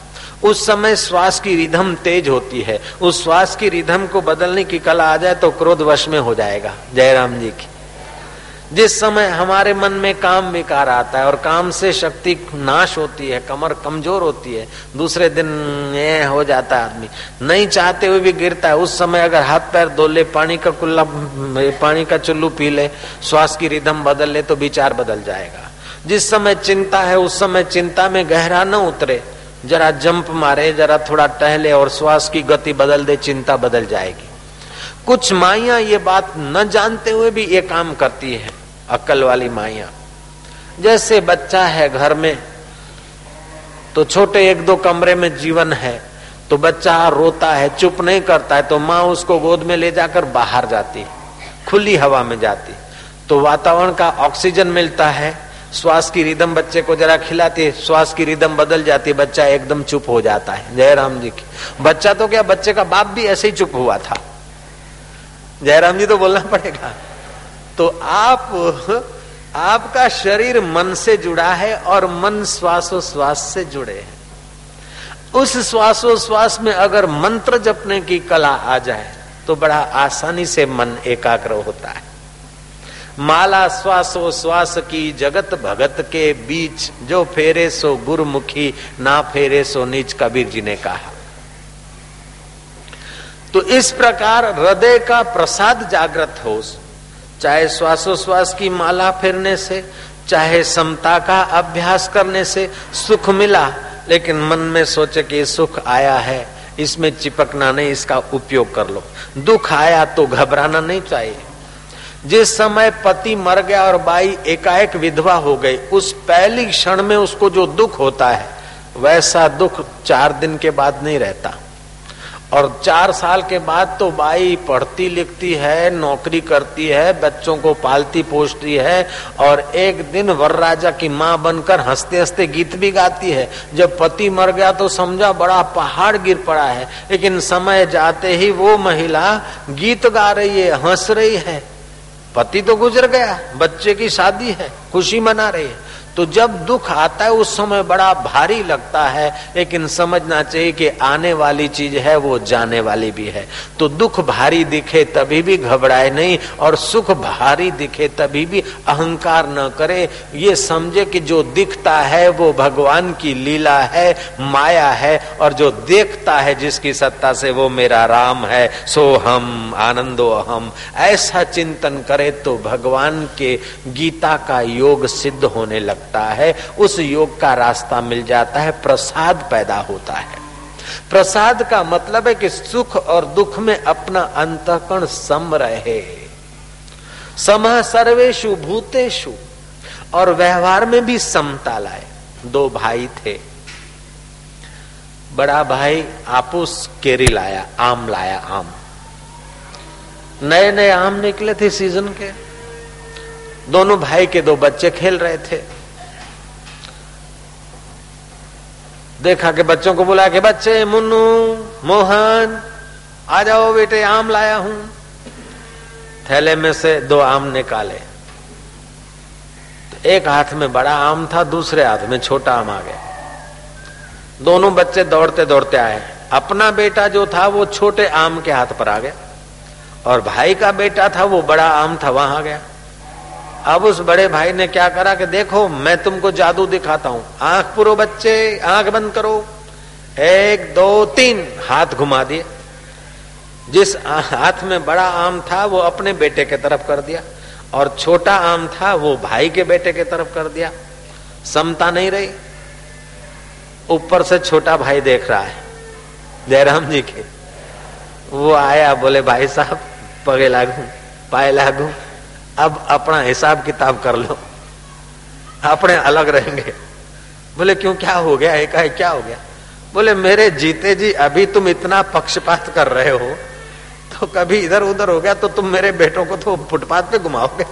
Speaker 1: उस समय श्वास की रिधम तेज होती है। उस श्वास की रिधम को बदलने की कला आ जाए तो क्रोध वश में हो जाएगा। जयराम जी की। जिस समय हमारे मन में काम विकार आता है और काम से शक्ति नाश होती है, कमर कमज़ोर होती है, दूसरे दिन ये हो जाता है आदमी। नहीं चाहते हुए भी गिरता है। उस समय अगर हाथ पैर धो ले पानी का कुल्ला, पानी का चुल्लू पी ले, श्वास की रिधम बदल ले तो विचार बदल जाएगा। जिस समय चिंता है, उस समय चिंता में गहरा न उतरे। जरा जंप मारे, जरा थोड़ा टहले और श्वास की गति बदल दे, चिंता बदल जाएगी। कुछ माइया ये बात न जानते हुए भी ये काम करती है अकल वाली माइया। जैसे बच्चा है घर में तो छोटे एक दो कमरे में जीवन है तो बच्चा रोता है, चुप नहीं करता है तो माँ उसको गोद में ले जाकर बाहर जाती, खुली हवा में जाती। तो वातावरण का ऑक्सीजन मिलता है श्वास की रिदम बच्चे को जरा खिलाती है श्वास की रिदम बदल जाती है बच्चा एकदम चुप हो जाता है। जयराम जी की। बच्चा तो क्या, बच्चे का बाप भी ऐसे ही चुप हुआ था? जयराम जी तो बोलना पड़ेगा। तो आप, आपका शरीर मन से जुड़ा है और मन श्वासो श्वास से जुड़े हैं। उस श्वासोश्वास में अगर मंत्र जपने की कला आ जाए तो बड़ा आसानी से मन एकाग्र होता है। माला श्वासो श्वास की जगत भगत के बीच, जो फेरे सो गुरुमुखी ना फेरे सो नीच, कबीर जी ने कहा। तो इस प्रकार हृदय का प्रसाद जागृत हो, चाहे श्वासोश्वास की माला फेरने से, चाहे समता का अभ्यास करने से सुख मिला, लेकिन मन में सोचे कि सुख आया है, इसमें चिपकना नहीं, इसका उपयोग कर लो। दुख आया तो घबराना नहीं चाहिए। जिस समय पति मर गया और बाई एकाएक विधवा हो गई, उस पहली क्षण में उसको जो दुख होता है, वैसा दुख चार दिन के बाद नहीं रहता। और चार साल के बाद तो बाई पढ़ती लिखती है, नौकरी करती है, बच्चों को पालती पोषती है, और एक दिन वर राजा की माँ बनकर हँसते हँसते गीत भी गाती है। जब पति मर गया तो समझा बड़ा पहाड़ गिर पड़ा है, लेकिन समय जाते ही वो महिला गीत गा रही है, हंस रही है। पति तो गुजर गया बच्चे की शादी है खुशी मना रही है। तो जब दुख आता है, उस समय बड़ा भारी लगता है, लेकिन समझना चाहिए कि आने वाली चीज़ है, वो जाने वाली भी है। तो दुख भारी दिखे तभी भी घबराए नहीं, और सुख भारी दिखे तभी भी अहंकार न करे। ये समझे कि जो दिखता है, वो भगवान की लीला है, माया है, और जो देखता है, जिसकी सत्ता से वो मेरा राम है, सो हम आनंदो हम ऐसा चिंतन करे तो भगवान के गीता का योग सिद्ध होने लगता सकता है, उस योग का रास्ता मिल जाता है, प्रसाद पैदा होता है। प्रसाद का मतलब है कि सुख और दुख में अपना अंतकण सम रहे। सम सर्वेशु भूतेशु और व्यवहार में भी समता लाए। दो भाई थे। बड़ा भाई आपूस केरी लाया, आम लाया आम। नए नए आम निकले थे सीज़न के। दोनों भाई के दो बच्चे खेल रहे थे। देखा कि बच्चों को बुला के, बच्चे, मुन्नू, मोहन, आ जाओ बेटे, आम लाया हूँ। थैले में से दो आम निकाले। तो एक हाथ में बड़ा आम था, दूसरे हाथ में छोटा आम आ गया। दोनों बच्चे दौड़ते दौड़ते आए। अपना बेटा जो था, वो छोटे आम के हाथ पर आ गया। और भाई का बेटा था, वो बड़ा आम था, वहाँ आ गया। अब उस बड़े भाई ने क्या करा कि देखो, मैं तुमको जादू दिखाता हूँ। आँख पुरो बच्चे, आँख बंद करो। एक, दो, तीन, हाथ घुमा दिए। जिस हाथ में बड़ा आम था, वो अपने बेटे के तरफ़ कर दिया। और छोटा आम था, वो भाई के बेटे के तरफ़ कर दिया। समता नहीं रही। ऊपर से छोटा भाई देख रहा है, जयराम जी के। वो आया, बोले, भाई साहब, पगे लागू, पाए लागू। अब अपना हिसाब किताब कर लो। अपने अलग रहेंगे। बोले, क्यों, क्या हो गया? एक है, क्या हो गया? बोले, मेरे जीते जी, अभी तुम इतना पक्षपात कर रहे हो तो कभी इधर उधर हो गया तो तुम मेरे बेटों को तो फुटपाथ पे घुमाओगे।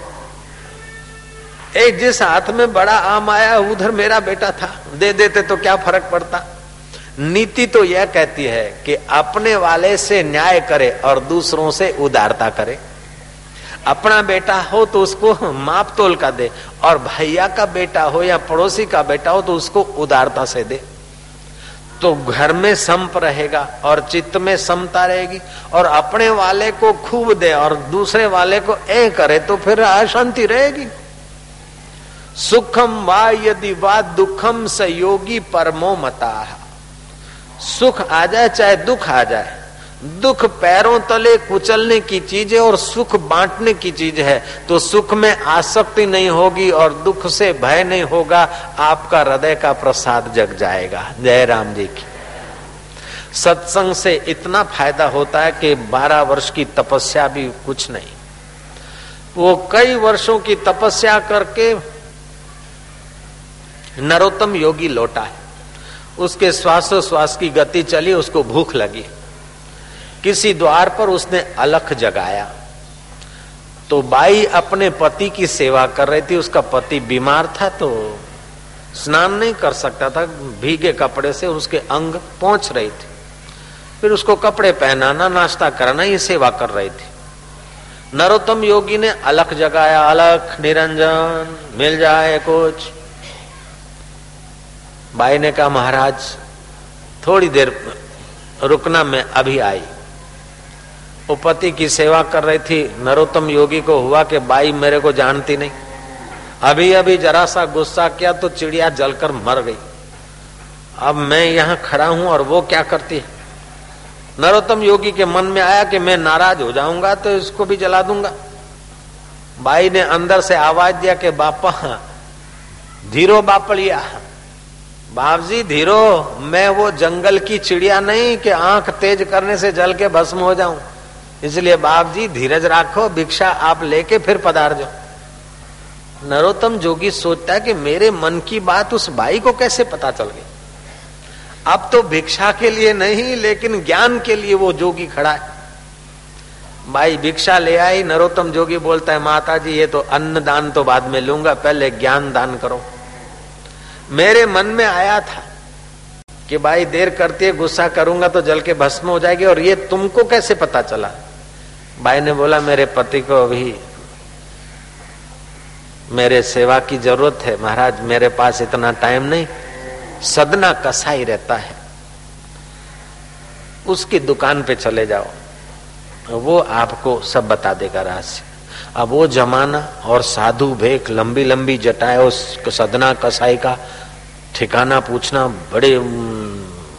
Speaker 1: एक जिस हाथ में बड़ा आम आया, उधर मेरा बेटा था। दे देते तो क्या फ़र्क पड़ता? नीति तो यह कहती है कि अपने वाले से न्याय करे और दूसरों से उदारता करे। अपना बेटा हो तो उसको माप तोल का दे, और भैया का बेटा हो या पड़ोसी का बेटा हो तो उसको उदारता से दे। तो घर में संप रहेगा और चित्त में समता रहेगी, और अपने वाले को खूब दे और दूसरे वाले को ए करे तो फिर अशांति रहेगी। सुखम वा यदि वा दुखम सयोगी परमो मता। सुख आ जाए चाहे दुख आ जाए दुख पैरों तले कुचलने की चीज़ है और सुख बांटने की चीज़ है तो सुख में आसक्ति नहीं होगी और दुख से भय नहीं होगा, आपका हृदय का प्रसाद जग जाएगा। जय राम जी की। सत्संग से इतना फ़ायदा होता है कि 12 वर्ष की तपस्या भी कुछ नहीं। वो कई वर्षों की तपस्या करके नरोत्तम योगी लौटा है। उसके श्वासोश्वास की गति चली, उसको भूख लगी। किसी द्वार पर उसने अलख जगाया। तो बाई अपने पति की सेवा कर रही थी, उसका पति बीमार था तो स्नान नहीं कर सकता था, भीगे कपड़े से उसके अंग पहुँच रही थी। फिर उसको कपड़े पहनाना, नाश्ता कराना, ये सेवा कर रही थी। नरोत्तम योगी ने अलख जगाया, अलख, निरंजन, मिल जाए कुछ। बाई ने कहा, महाराज, थोड़ी देर रुकना मैं अभी आई वो पति की सेवा कर रही थी, नरोत्तम योगी को हुआ कि बाई मेरे को जानती नहीं। अभी अभी जरा सा गुस्सा किया तो चिड़िया जलकर मर गई। अब मैं यहाँ खड़ा हूँ और वो क्या करती है? नरोत्तम योगी के मन में आया कि मैं नाराज़ हो जाऊँगा तो इसको भी जला दूँगा। बाई ने अंदर से आवाज़ दिया कि, बापा, धीरो बापड़िया बाप जी धीरो, मैं वो जंगल की चिड़िया नहीं कि आँख तेज करने से जल के भस्म हो जाऊँ। इसलिए बाप जी धीरज राखो, भिक्षा आप लेके फिर पधार जाओ नरोत्तम जोगी सोचता है कि मेरे मन की बात उस भाई को कैसे पता चल गई? अब तो भिक्षा के लिए नहीं, लेकिन ज्ञान के लिए वो जोगी खड़ा है। भाई भिक्षा ले आई, नरोत्तम जोगी बोलता है माता जी ये तो अन्न दान तो बाद में लूँगा, पहले ज्ञान दान करो। मेरे मन में आया था कि भाई देर करती है, गुस्सा करूँगा तो जल के भस्म हो जाएगी, और ये तुमको कैसे पता चला? भाई ने बोला, मेरे पति को अभी मेरे सेवा की ज़रूरत है, महाराज, मेरे पास इतना टाइम नहीं, सदना कसाई रहता है। उसकी दुकान पे चले जाओ, वो आपको सब बता देगा रहस्य। अब वो जमाना और साधु भेक लंबी लंबी जटाए उस सदना कसाई का ठिकाना पूछना बड़े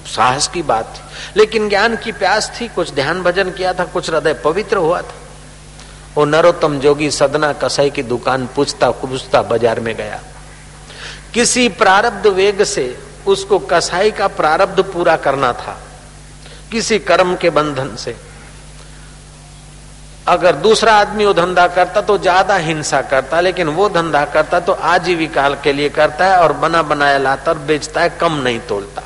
Speaker 1: साहस की बात थी। लेकिन ज्ञान की प्यास थी, कुछ ध्यान भजन किया था, कुछ हृदय पवित्र हुआ था। वो नरोत्तम जोगी सदना कसाई की दुकान पूछता पूछता बाज़ार में गया। किसी प्रारब्ध वेग से उसको कसाई का प्रारब्ध पूरा करना था, किसी कर्म के बंधन से। अगर दूसरा आदमी वो धंधा करता तो ज़्यादा हिंसा करता, लेकिन वो धंधा करता तो आजीविका के लिए करता है और बना बनाया लाता और बेचता है, कम नहीं तोलता।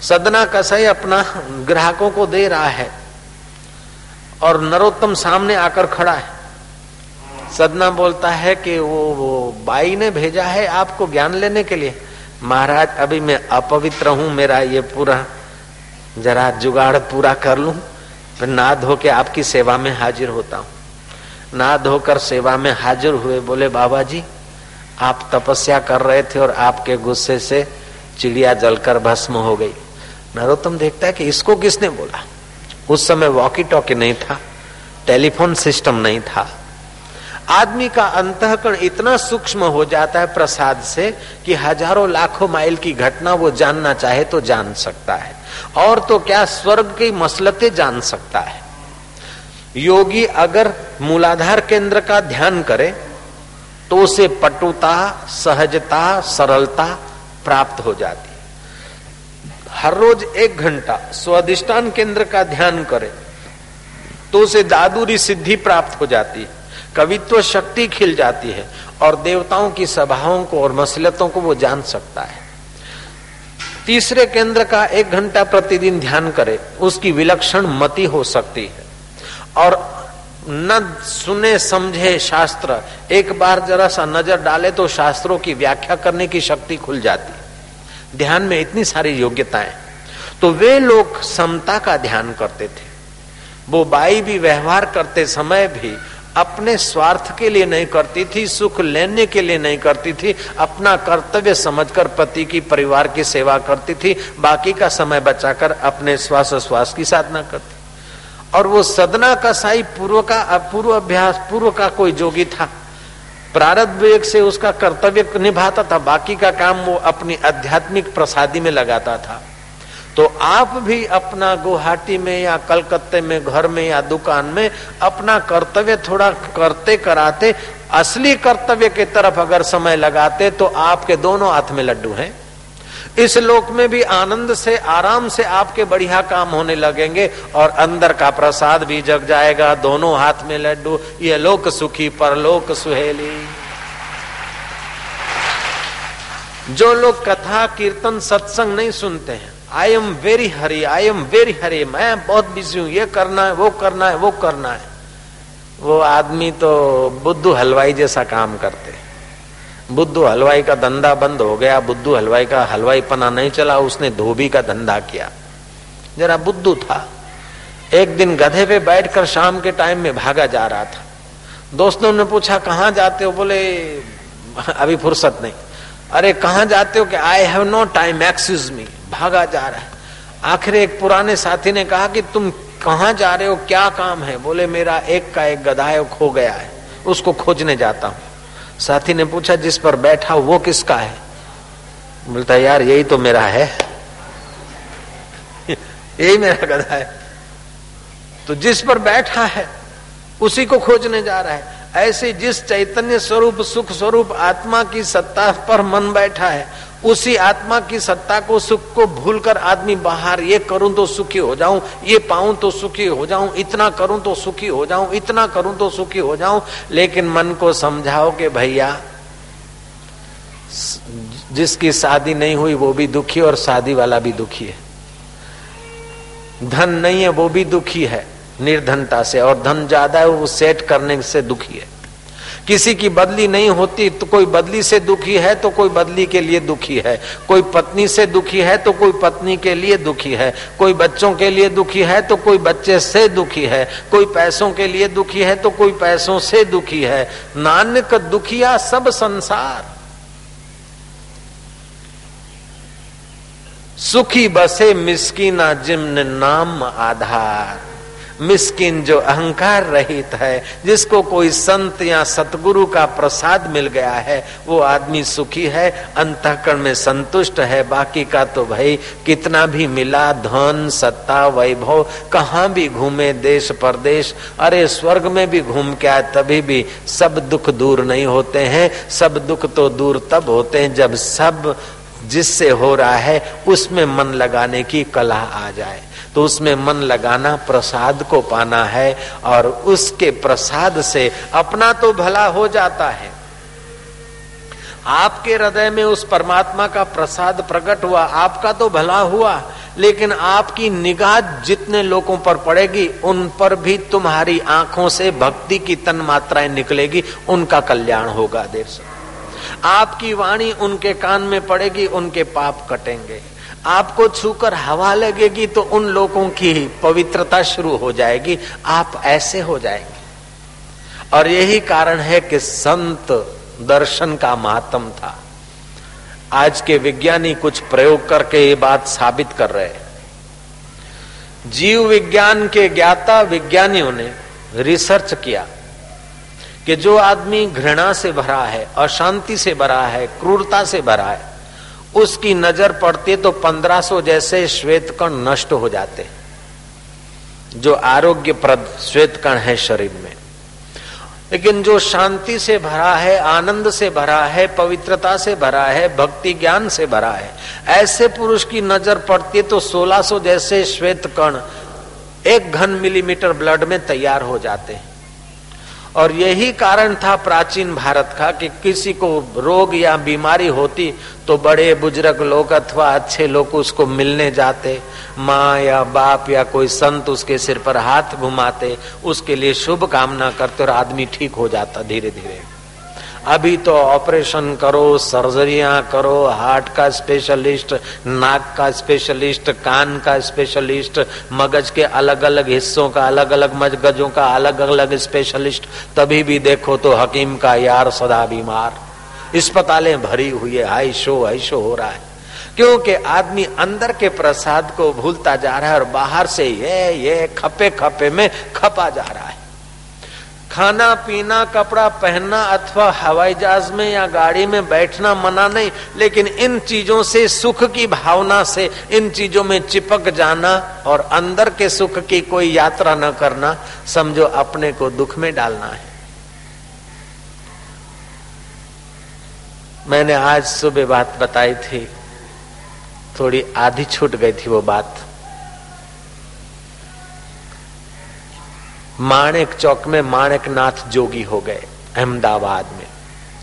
Speaker 1: सदना कसाई अपना ग्राहकों को दे रहा है और नरोत्तम सामने आकर खड़ा है। सदना बोलता है कि वो वो बाई ने भेजा है आपको ज्ञान लेने के लिए। महाराज, अभी मैं अपवित्र हूँ, मेरा ये पूरा जरा जुगाड़ पूरा कर लूँ। फिर ना धो के आपकी सेवा में हाजिर होता हूँ। ना धोकर सेवा में हाजिर हुए बोले बाबा जी आप तपस्या कर रहे थे और आपके गुस्से से चिड़िया जलकर भस्म हो गई। नरोत्तम देखता है कि इसको किसने बोला? उस समय वॉकी टॉकी नहीं था टेलीफोन सिस्टम नहीं था। आदमी का अंतकरण इतना सूक्ष्म हो जाता है प्रसाद से कि हज़ारों लाखों माइल की घटना वो जानना चाहे तो जान सकता है। और तो क्या स्वर्ग की मसलते जान सकता है। योगी अगर मूलाधार केंद्र का ध्यान करे तो उसे पटुता, सहजता, सरलता प्राप्त हो जाती हर रोज एक घंटा स्वादिष्टान केंद्र का ध्यान करे तो उसे दादूरी सिद्धि प्राप्त हो जाती है, कवित्व शक्ति खिल जाती है, और देवताओं की सभाओं को और मसलतों को वो जान सकता है। तीसरे केंद्र का एक घंटा प्रतिदिन ध्यान करे, उसकी विलक्षण मति हो सकती है। और न सुने समझे शास्त्र, एक बार जरा सा नज़र डाले तो शास्त्रों की व्याख्या करने की शक्ति खुल जाती ध्यान में इतनी सारी योग्यताएँ। तो वे लोग समता का ध्यान करते थे। वो बाई भी व्यवहार करते समय भी अपने स्वार्थ के लिए नहीं करती थी, सुख लेने के लिए नहीं करती थी, अपना कर्तव्य समझकर पति की परिवार की सेवा करती थी, बाकी का समय बचाकर अपने श्वास श्वास की साधना करती। और वो सदना का साई पूर्व का, पूर्व अभ्यास, पूर्व का कोई जोगी था। प्रारब्ध विवेक से उसका कर्तव्य निभाता था, बाकी का काम वो अपनी आध्यात्मिक प्रसादी में लगाता था। तो आप भी अपना गुवाहाटी में या कलकत्ते में, घर में या दुकान में अपना कर्तव्य थोड़ा करते कराते, असली कर्तव्य की तरफ़ अगर समय लगाते तो आपके दोनों हाथ में लड्डू हैं। इस लोक में भी आनंद से, आराम से आपके बढ़िया काम होने लगेंगे और अंदर का प्रसाद भी जग जाएगा, दोनों हाथ में लड्डू, ये लोक सुखी, परलोक सुहेली। जो लोग कथा, कीर्तन, सत्संग नहीं सुनते हैं I am very hurry I am very hurry मैं बहुत बिज़ी हूँ, ये करना है, वो करना है, वो करना है। वो आदमी तो बुद्धू हलवाई जैसा काम करते बुद्धू हलवाई का धंधा बंद हो गया, बुद्धू हलवाई का हलवाई पना नहीं चला, उसने धोबी का धंधा किया। जरा बुद्धू था। एक दिन गधे पे बैठकर शाम के टाइम में भागा जा रहा था। दोस्तों ने पूछा, कहाँ जाते हो? बोले, अभी फुर्सत नहीं। अरे, कहा जाते हो कि I have no time excuse me भागा जा रहा है। आखिर एक पुराने साथी ने कहा कि, तुम कहा जा रहे हो? क्या काम है? बोले, मेरा एक का एक गधा है खो गया है। उसको खोजने जाता हूँ। साथी ने पूछा, जिस पर बैठा वो किसका है? बोलता, यार, यही तो मेरा है। *laughs* यही मेरा गधा है। तो जिस पर बैठा है, उसी को खोजने जा रहा है। ऐसे जिस चैतन्य स्वरूप, सुख स्वरूप आत्मा की सत्ता पर मन बैठा है उसी आत्मा की सत्ता को, सुख को भूलकर आदमी बाहर, ये करूँ तो सुखी हो जाऊँ, ये पाऊँ तो सुखी हो जाऊँ, इतना करूँ तो सुखी हो जाऊँ, इतना करूँ तो सुखी हो जाऊँ, लेकिन मन को समझाओ कि भैया, जिसकी शादी नहीं हुई वो भी दुखी और शादी वाला भी दुखी है। धन नहीं है वो भी दुखी है, निर्धनता से, और धन ज़्यादा है वो सेट करने से दुखी है। किसी की बदली नहीं होती तो कोई बदली से दुखी है तो कोई बदली के लिए दुखी है। कोई पत्नी से दुखी है तो कोई पत्नी के लिए दुखी है। कोई बच्चों के लिए दुखी है तो कोई बच्चे से दुखी है। कोई पैसों के लिए दुखी है तो कोई पैसों से दुखी है। नानक दुखिया सब संसार। सुखी बसे मिसकीना जिम्न नाम आधार। मिस्किन जो अहंकार रहित है, जिसको कोई संत या सतगुरु का प्रसाद मिल गया है, वो आदमी सुखी है, अंतकरण में संतुष्ट है, बाकी का तो भाई कितना भी मिला, धन, सत्ता, वैभव, कहाँ भी घूमे देश परदेश, अरे स्वर्ग में भी घूम के आए, तभी भी सब दुख दूर नहीं होते हैं, सब दुख तो दूर तब होते हैं जब सब जिससे हो रहा है, उसमें मन लगाने की कला आ जाए। तो उसमें मन लगाना, प्रसाद को पाना है और उसके प्रसाद से अपना तो भला हो जाता है। आपके हृदय में उस परमात्मा का प्रसाद प्रकट हुआ, आपका तो भला हुआ, लेकिन आपकी निगाह जितने लोगों पर पड़ेगी, उन पर भी तुम्हारी आँखों से भक्ति की तन मात्राएँ निकलेगी, उनका कल्याण होगा से। आपकी वाणी उनके कान में पड़ेगी, उनके पाप कटेंगे। आपको छूकर हवा लगेगी तो उन लोगों की पवित्रता शुरू हो जाएगी, आप ऐसे हो जाएँगे। और यही कारण है कि संत दर्शन का महात्म था। आज के विज्ञानी कुछ प्रयोग करके ये बात साबित कर रहे हैं। जीव विज्ञान के ज्ञाता विज्ञानियों ने रिसर्च किया कि जो आदमी घृणा से भरा है, अशांति से भरा है, क्रूरता से भरा है उसकी नज़र पड़ती तो 1500 जैसे श्वेत कण नष्ट हो जाते। जो आरोग्यप्रद श्वेत कण है शरीर में। लेकिन जो शांति से भरा है, आनंद से भरा है, पवित्रता से भरा है, भक्ति ज्ञान से भरा है, ऐसे पुरुष की नज़र पड़ती है तो 1600 जैसे श्वेत कण एक घन मिलीमीटर ब्लड में तैयार हो जाते हैं। और यही कारण था प्राचीन भारत का कि किसी को रोग या बीमारी होती तो बड़े बुज़ुर्ग लोग अथवा अच्छे लोग उसको मिलने जाते। माँ या बाप या कोई संत उसके सिर पर हाथ घुमाते, उसके लिए शुभ कामना करते और आदमी ठीक हो जाता धीरे धीरे अभी तो ऑपरेशन करो, सर्जरियाँ करो, हार्ट का स्पेशलिस्ट, नाक का स्पेशलिस्ट, कान का स्पेशलिस्ट, मगज के अलग अलग हिस्सों का अलग अलग मगजों का अलग अलग स्पेशलिस्ट, तभी भी देखो तो हकीम का यार सदा बीमार। अस्पतालें भरी हुई है हाई शो हाई शो हो रहा है। क्योंकि आदमी अंदर के प्रसाद को भूलता जा रहा है और बाहर से ये ये खपे खपे में खपा जा रहा है। खाना, पीना, कपड़ा पहनना अथवा हवाई जहाज़ में या गाड़ी में बैठना मना नहीं, लेकिन इन चीज़ों से सुख की भावना से, इन चीज़ों में चिपक जाना और अंदर के सुख की कोई यात्रा न करना, समझो अपने को दुख में डालना है। मैंने आज सुबह बात बताई थी, थोड़ी आधी छूट गई थी वो बात। माणिक चौक में माणिक नाथ जोगी हो गए अहमदाबाद में।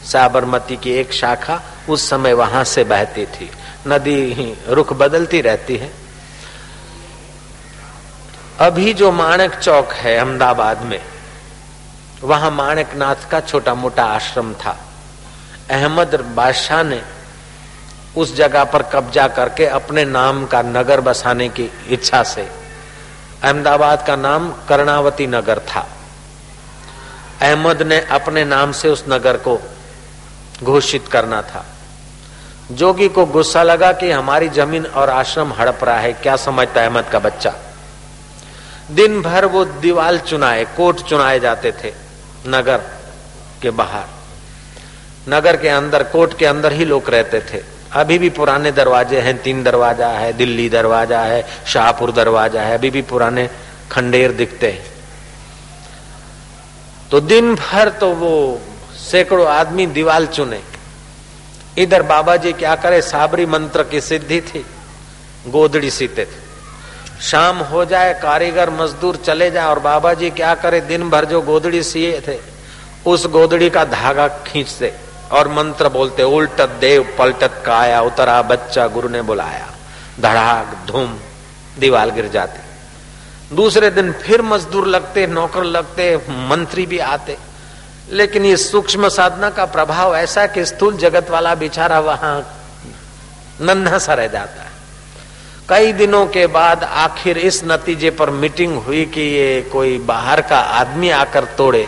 Speaker 1: साबरमती की एक शाखा उस समय वहाँ से बहती थी। नदी रुख बदलती रहती है। अभी जो माणक चौक है अहमदाबाद में, वहाँ माणक नाथ का छोटा मोटा आश्रम था। अहमद बादशाह ने उस जगह पर कब्जा करके अपने नाम का नगर बसाने की इच्छा से अहमदाबाद का नाम कर्णावती नगर था। अहमद ने अपने नाम से उस नगर को घोषित करना था। जोगी को गुस्सा लगा कि हमारी ज़मीन और आश्रम हड़प रहा है, क्या समझता अहमद का बच्चा? दिन भर वो दीवाल चुनाए, कोट चुनाए जाते थे, नगर के बाहर। नगर के अंदर, कोट के अंदर ही लोग रहते थे। अभी भी पुराने दरवाजे हैं, तीन दरवाज़ा है, दिल्ली दरवाज़ा है, शाहपुर दरवाज़ा है, अभी भी पुराने खंडेर दिखते हैं। तो दिन भर तो वो सैकड़ों आदमी दीवाल चुने। इधर बाबा जी क्या करे, साबरी मंत्र की सिद्धि थी गोदड़ी सीते थे। शाम हो जाए, कारीगर, मजदूर चले जाए, और बाबा जी क्या करे, दिन भर जो गोदड़ी सिए थे, उस गोदड़ी का धागा खींचते। और मंत्र बोलते, उल्टत देव, पलटत काया, उतरा बच्चा गुरु ने बुलाया। धड़ाक, धूम, दीवाल गिर जाती। दूसरे दिन फिर मजदूर लगते, नौकर लगते, मंत्री भी आते। लेकिन ये सूक्ष्म साधना का प्रभाव ऐसा कि स्थूल जगत वाला बेचारा वहाँ नन्हा सा रह जाता है। कई दिनों के बाद आखिर इस नतीजे पर मीटिंग हुई कि ये कोई बाहर का आदमी आकर तोड़े।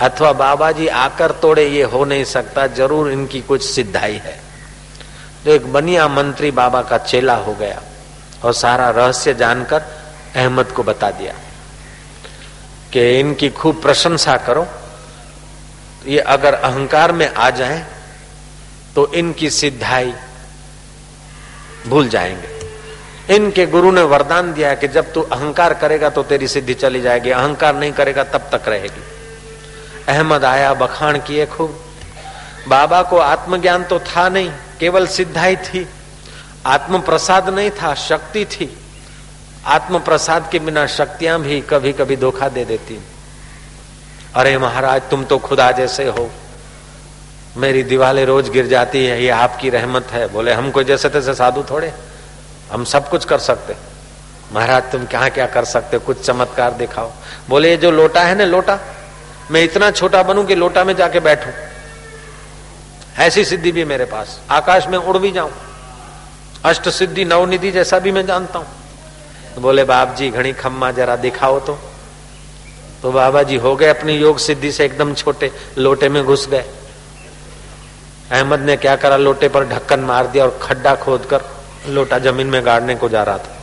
Speaker 1: अथवा बाबा जी आकर तोड़े, ये हो नहीं सकता। ज़रूर इनकी कुछ सिद्धाई है। तो एक बनिया मंत्री बाबा का चेला हो गया और सारा रहस्य जानकर अहमद को बता दिया कि इनकी खूब प्रशंसा करो। ये अगर अहंकार में आ जाए तो इनकी सिद्धाई भूल जाएँगे। इनके गुरु ने वरदान दिया कि जब तू अहंकार करेगा तो तेरी सिद्धि चली जाएगी। अहंकार नहीं करेगा, तब तक रहेगी। अहमद आया, बखान किए खूब। बाबा को आत्मज्ञान तो था नहीं, केवल सिद्धाई थी। आत्म प्रसाद नहीं था, शक्ति थी। आत्म प्रसाद के बिना शक्तियाँ भी कभी कभी धोखा दे देती। अरे महाराज, तुम तो खुदा जैसे हो। मेरी दीवालें रोज गिर जाती है, ये आपकी रहमत है। बोले हम कोई जैसे तैसे साधु थोड़े, हम सब कुछ कर सकते। महाराज, तुम क्या क्या कर सकते कुछ चमत्कार दिखाओ। बोले, ये जो लोटा है ना, लोटा मैं इतना छोटा बनू कि लोटा में जाके बैठू। ऐसी सिद्धि भी मेरे पास। आकाश में उड़ भी जाऊँ। अष्ट सिद्धि नवनिधि जैसा भी मैं जानता हूँ। तो बोले, बाप जी, घड़ी खम्मा जरा दिखाओ तो। तो बाबा जी हो गए अपनी योग सिद्धि से एकदम छोटे, लोटे में घुस गए। अहमद ने क्या करा, लोटे पर ढक्कन मार दिया और खड्डा खोदकर लोटा ज़मीन में गाड़ने को जा रहा था।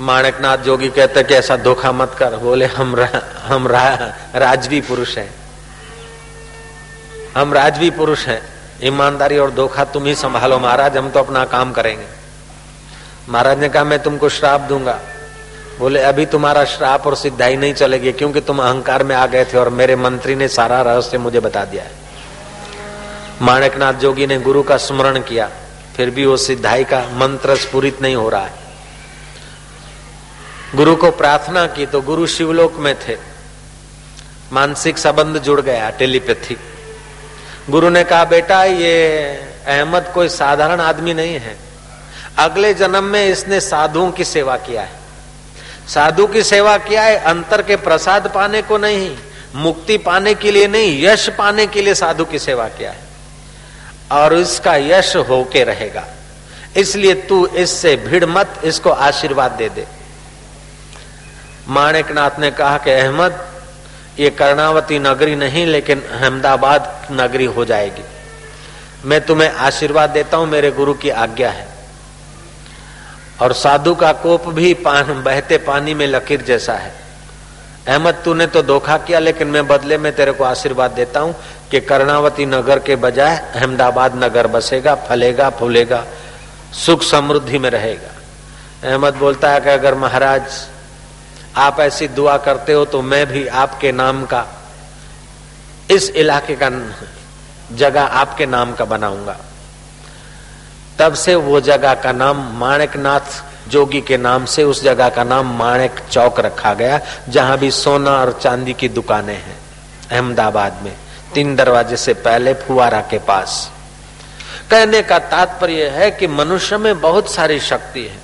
Speaker 1: माणकनाथ जोगी कहते कि ऐसा धोखा मत कर। बोले हम रा, हम रा, राजवी पुरुष हैं। हम राजवी पुरुष हैं। ईमानदारी और धोखा तुम ही संभालो महाराज हम तो अपना काम करेंगे। महाराज ने कहा मैं तुमको श्राप दूँगा। बोले अभी तुम्हारा श्राप और सिद्धाई नहीं चलेगी क्योंकि तुम अहंकार में आ गए थे और मेरे मंत्री ने सारा रहस्य मुझे बता दिया है। माणकनाथ जोगी ने गुरु का स्मरण किया फिर भी वो सिद्धाई का मंत्र स्पूरित नहीं हो रहा है। गुरु को प्रार्थना की तो गुरु शिवलोक में थे। मानसिक संबंध जुड़ गया टेलीपैथी। गुरु ने कहा, बेटा, ये अहमद कोई साधारण आदमी नहीं है। अगले जन्म में इसने साधुओं की सेवा किया है। साधु की सेवा किया है, अंतर के प्रसाद पाने को नहीं, मुक्ति पाने के लिए नहीं, यश पाने के लिए साधु की सेवा किया है। और इसका यश होके रहेगा। इसलिए तू इससे भिड़ मत, इसको आशीर्वाद दे दे। माणिकनाथ ने कहा कि अहमद, ये कर्णावती नगरी नहीं, लेकिन अहमदाबाद नगरी हो जाएगी। मैं तुम्हें आशीर्वाद देता हूँ, मेरे गुरु की आज्ञा है। और साधु का कोप भी पान, बहते पानी में लकीर जैसा है। अहमद, तूने तो धोखा किया, लेकिन मैं बदले में तेरे को आशीर्वाद देता हूँ कि कर्णावती नगर के बजाय अहमदाबाद नगर बसेगा, फलेगा, फूलेगा, सुख समृद्धि में रहेगा। अहमद बोलता है कि अगर महाराज आप ऐसी दुआ करते हो तो मैं भी आपके नाम का, इस इलाके का जगह आपके नाम का बनाऊँगा। तब से वो जगह का नाम माणिकनाथ जोगी के नाम से उस जगह का नाम माणिक चौक रखा गया, जहाँ भी सोना और चांदी की दुकानें हैं, अहमदाबाद में, तीन दरवाजे से पहले फुआरा के पास। कहने का तात्पर्य है कि मनुष्य में बहुत सारी शक्ति है।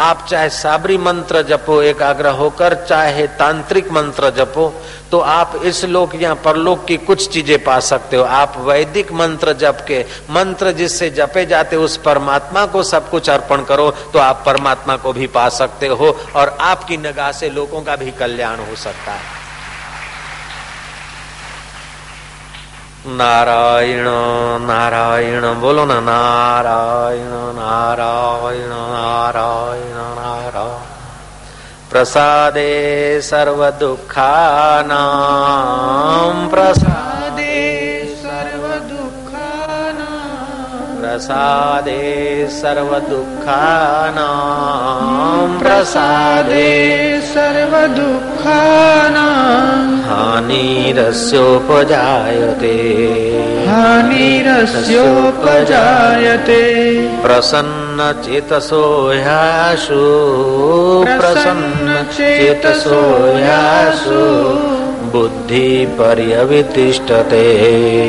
Speaker 1: आप चाहे साबरी मंत्र जपो एकाग्र होकर, चाहे तांत्रिक मंत्र जपो तो आप इस लोक या परलोक की कुछ चीज़ें पा सकते हो। आप वैदिक मंत्र जप के, मंत्र जिससे जपे जाते उस परमात्मा को सब कुछ अर्पण करो तो आप परमात्मा को भी पा सकते हो, और आपकी नगाह से लोगों का भी कल्याण हो सकता है। नारायण नारायण बोलो ना नारायण नारायण नारायण नारायण। प्रसादे सर्व दुखानां प्रसादे प्रसादे सर्व दुखानां
Speaker 2: प्रसादे सर्व
Speaker 1: हानिरस्योपजायते।
Speaker 2: हानिरस्योपजायते।
Speaker 1: प्रसन्न चेतसो ह्याशु प्रसन्न चेतसो ह्याशु बुद्धि पर्यवितिष्ठते।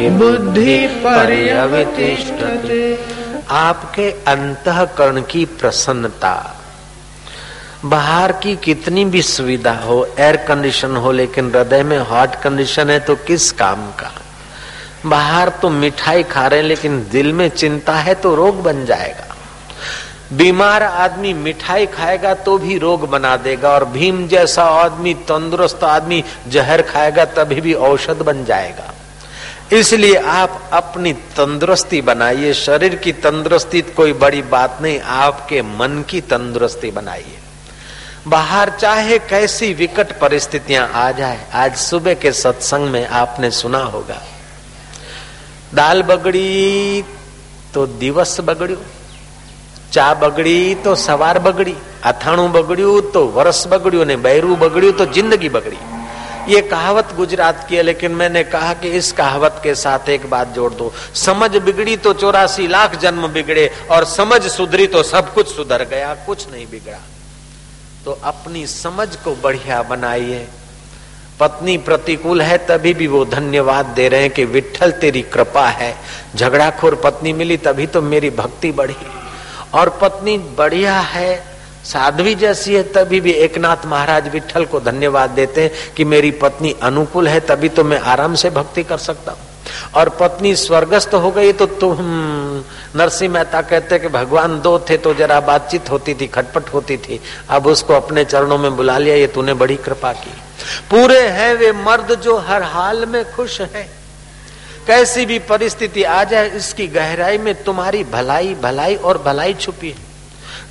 Speaker 2: बुद्धि पर्यवतिष्ठते।
Speaker 1: आपके अंतकरण की प्रसन्नता। बाहर की कितनी भी सुविधा हो एयर कंडीशन हो लेकिन हृदय में हॉट कंडीशन है तो किस काम का? बाहर तो मिठाई खा रहे हैं लेकिन दिल में चिंता है तो रोग बन जाएगा। बीमार आदमी मिठाई खाएगा तो भी रोग बना देगा और भीम जैसा आदमी, तंदुरुस्त आदमी जहर खाएगा तभी भी औषध बन जाएगा। इसलिए आप अपनी तंदुरुस्ती बनाइए। शरीर की तंदुरुस्ती कोई बड़ी बात नहीं, आपके मन की तंदुरुस्ती बनाइए। बाहर चाहे कैसी विकट परिस्थितियाँ आ जाए, आज सुबह के सत्संग में आपने सुना होगा। दाल बगड़ी तो दिवस बगड़્યું ચા બગડી તો સવાર બગડી અથાણું બગડ્યું તો વરસ બગડ્યું ને બૈરું બગડ્યું તો जिंदगी बगड़ी ये कहावत गुजरात की है लेकिन मैंने कहा कि इस कहावत के साथ एक बात जोड़ दो समझ बिगड़ी तो चौरासी लाख जन्म बिगड़े और समझ सुधरी तो सब कुछ सुधर गया कुछ नहीं बिगड़ा तो अपनी समझ को बढ़िया बनाइए पत्नी प्रतिकूल है तभी भी वो धन्यवाद दे रहे हैं कि विठल तेरी कृपा है झगड़ाखोर पत्नी मिली तभी तो मेरी भक्ति बढ़ी और पत्नी बढ़िया है, साध्वी जैसी है, तभी भी एकनाथ महाराज विठल को धन्यवाद देते हैं कि मेरी पत्नी अनुकूल है, तभी तो मैं आराम से भक्ति कर सकता हूँ। और पत्नी स्वर्गस्थ हो गई तो तुम नरसिंह मेहता कहते कि भगवान दो थे तो जरा बातचीत होती थी, खटपट होती थी। अब उसको अपने चरणों में बुला लिया, ये तूने बड़ी कृपा की। पूरे हैं वे मर्द जो हर हाल में खुश है। कैसी भी परिस्थिति आ जाए, इसकी गहराई में तुम्हारी भलाई भलाई और भलाई छुपी है।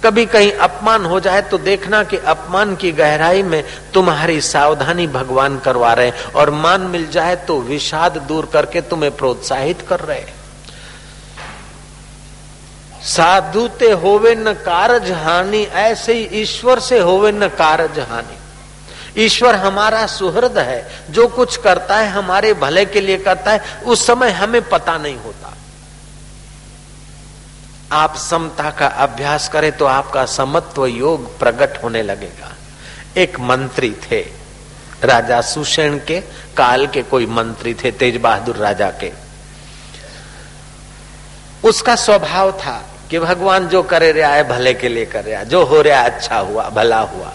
Speaker 1: कभी कहीं अपमान हो जाए तो देखना कि अपमान की गहराई में तुम्हारी सावधानी भगवान करवा रहे और मान मिल जाए तो विषाद दूर करके तुम्हें प्रोत्साहित कर रहे हैं। साधु ते होवे न कारज हानि, ऐसे ही ईश्वर से होवे न कारज हानि। ईश्वर हमारा सुहृद है, जो कुछ करता है, हमारे भले के लिए करता है, उस समय हमें पता नहीं होता। आप समता का अभ्यास करें तो आपका समत्व योग प्रकट होने लगेगा। एक मंत्री थे, राजा सुषेण के, काल के कोई मंत्री थे तेज बहादुर राजा के। उसका स्वभाव था कि भगवान जो करे रहा है भले के लिए कर रहा है जो हो रहा है अच्छा हुआ, भला हुआ।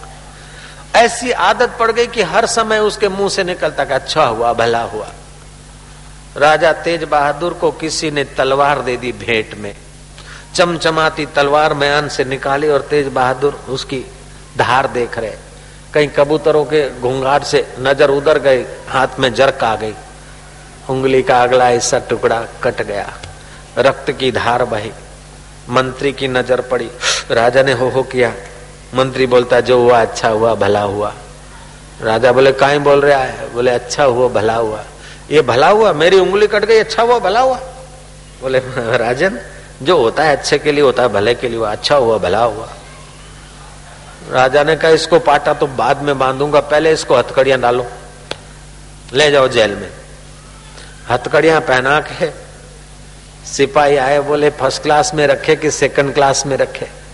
Speaker 1: ऐसी आदत पड़ गई कि हर समय उसके मुँह से निकलता कि अच्छा हुआ, भला हुआ। राजा तेज बहादुर को किसी ने तलवार दे दी भेंट में। चमचमाती तलवार मयान से निकाली और तेज बहादुर उसकी धार देख रहे। कहीं कबूतरों के घूंघाट से नज़र उधर गई, हाथ में जरक आ गई। उंगली का अगला हिस्सा टुकड़ा कट गया। रक्त की धार बही। मंत्री की नज़र पड़ी। राजा ने हो हो किया। मंत्री बोलता, जो हुआ अच्छा हुआ, भला हुआ. राजा बोले, काई बोल रहा है? बोले अच्छा हुआ, भला हुआ. ये भला हुआ? मेरी उंगली कट गई अच्छा हुआ, भला हुआ? बोले, *laughs* राजन, जो होता है अच्छे के लिए होता है, भले के लिए हुआ अच्छा हुआ, भला हुआ. राजा ने कहा, इसको पाटा तो बाद में बांधूँगा, पहले इसको हथकड़ियाँ डालो, ले जाओ जेल में. हथकड़ियाँ पहना के सिपाही आए, बोले, फ़र्स्ट क्लास में रखे कि सेकंड क्लास में रखे?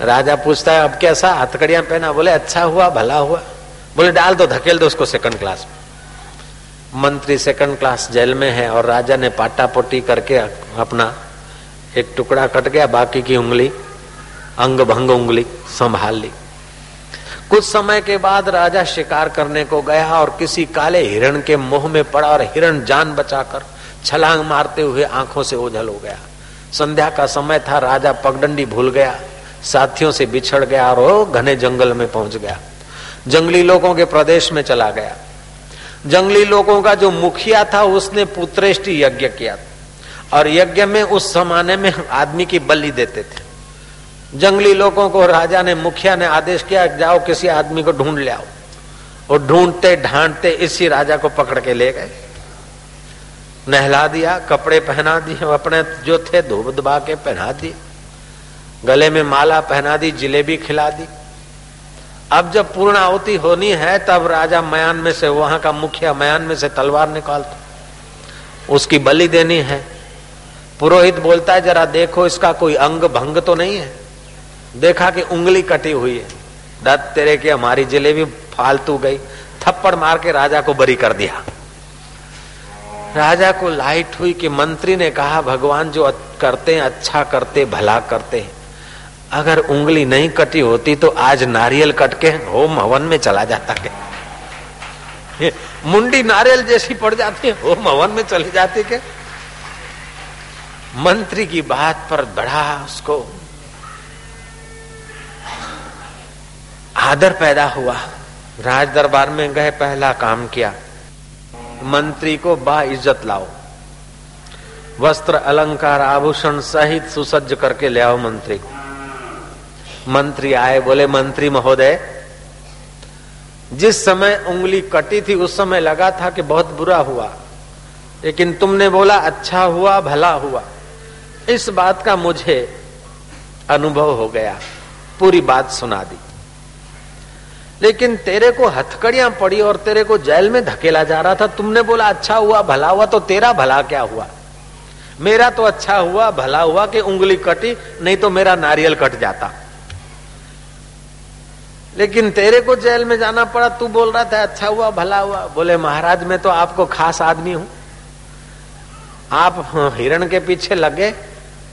Speaker 1: राजा पूछता है, अब कैसा? हथकड़ियाँ पहना? बोले अच्छा हुआ, भला हुआ। बोले, डाल दो, धकेल दो उसको सेकंड क्लास में. मंत्री सेकंड क्लास जेल में है और राजा ने पाटा पोटी करके अपना एक टुकड़ा कट गया, बाकी की उंगली अंग भंग उंगली संभाल ली। कुछ समय के बाद राजा शिकार करने को गया और किसी काले हिरण के मुँह में पड़ा और हिरण जान बचाकर छलांग मारते हुए आँखों से ओझल हो गया। संध्या का समय था, राजा पगडंडी भूल गया। साथियों से बिछड़ गया और घने जंगल में पहुँच गया। जंगली लोगों के प्रदेश में चला गया। जंगली लोगों का जो मुखिया था, उसने पुत्रेष्टि यज्ञ किया। और यज्ञ में उस जमाने में आदमी की बलि देते थे। जंगली लोगों को राजा ने, मुखिया ने आदेश किया, जाओ किसी आदमी को ढूंढ ले आओ। और ढूंढते ढांढते इसी राजा को पकड़ के ले गए। नहला दिया, कपड़े पहना दिए, अपने जो थे धोब दबा के पहना दिए। गले में माला पहना दी, जिलेबी खिला दी। अब जब पूर्ण आहुति होनी है, तब राजा मयान में से, वहाँ का मुखिया मयान में से तलवार निकालता उसकी बलि देनी है। पुरोहित बोलता है, जरा देखो, इसका कोई अंग भंग तो नहीं है? देखा कि उंगली कटी हुई है। दत्त, तेरे की हमारी जिलेबी फालतू गई। थप्पड़ मार के राजा को बरी कर दिया। राजा को लाइट हुई कि मंत्री ने कहा, भगवान जो करते हैं अच्छा करते, भला करते हैं। अगर उंगली नहीं कटी होती तो आज नारियल कट के होम हवन में चला जाता के मुंडी नारियल जैसी पड़ जाती है, होम हवन में चली जाती के मंत्री की बात पर बढ़ा उसको। आदर पैदा हुआ। राज दरबार में गए, पहला काम किया। मंत्री को बा इज़्ज़त लाओ। वस्त्र अलंकार आभूषण सहित सुसज्ज करके ले आओ मंत्री मंत्री आए, बोले, मंत्री महोदय, जिस समय उंगली कटी थी, उस समय लगा था कि बहुत बुरा हुआ, लेकिन तुमने बोला अच्छा हुआ, भला हुआ। इस बात का मुझे अनुभव हो गया, पूरी बात सुना दी। लेकिन तेरे को हथकड़ियाँ पड़ी और तेरे को जेल में धकेला जा रहा था। तुमने बोला अच्छा हुआ, भला हुआ तो तेरा भला क्या हुआ? मेरा तो अच्छा हुआ, भला हुआ कि उंगली कटी, नहीं तो मेरा नारियल कट जाता। लेकिन तेरे को जेल में जाना पड़ा, तू बोल रहा था अच्छा हुआ, भला हुआ। बोले, महाराज, मैं तो आपको खास आदमी हूँ। आप हिरण के पीछे लगे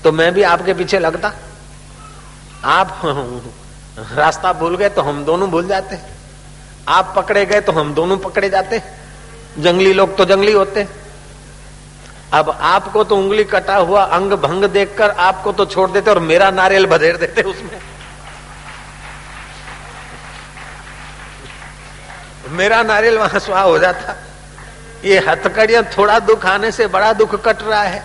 Speaker 1: तो मैं भी आपके पीछे लगता। आप रास्ता भूल गए तो हम दोनों भूल जाते। आप पकड़े गए तो हम दोनों पकड़े जाते। जंगली लोग तो जंगली होते। अब आपको तो उंगली कटा हुआ अंग भंग देखकर आपको तो छोड़ देते और मेरा नारियल बधेर देते उसमें। मेरा नारियल वहाँ सुहा हो जाता। ये हथकड़ियाँ थोड़ा दुख आने से बड़ा दुख कट रहा है।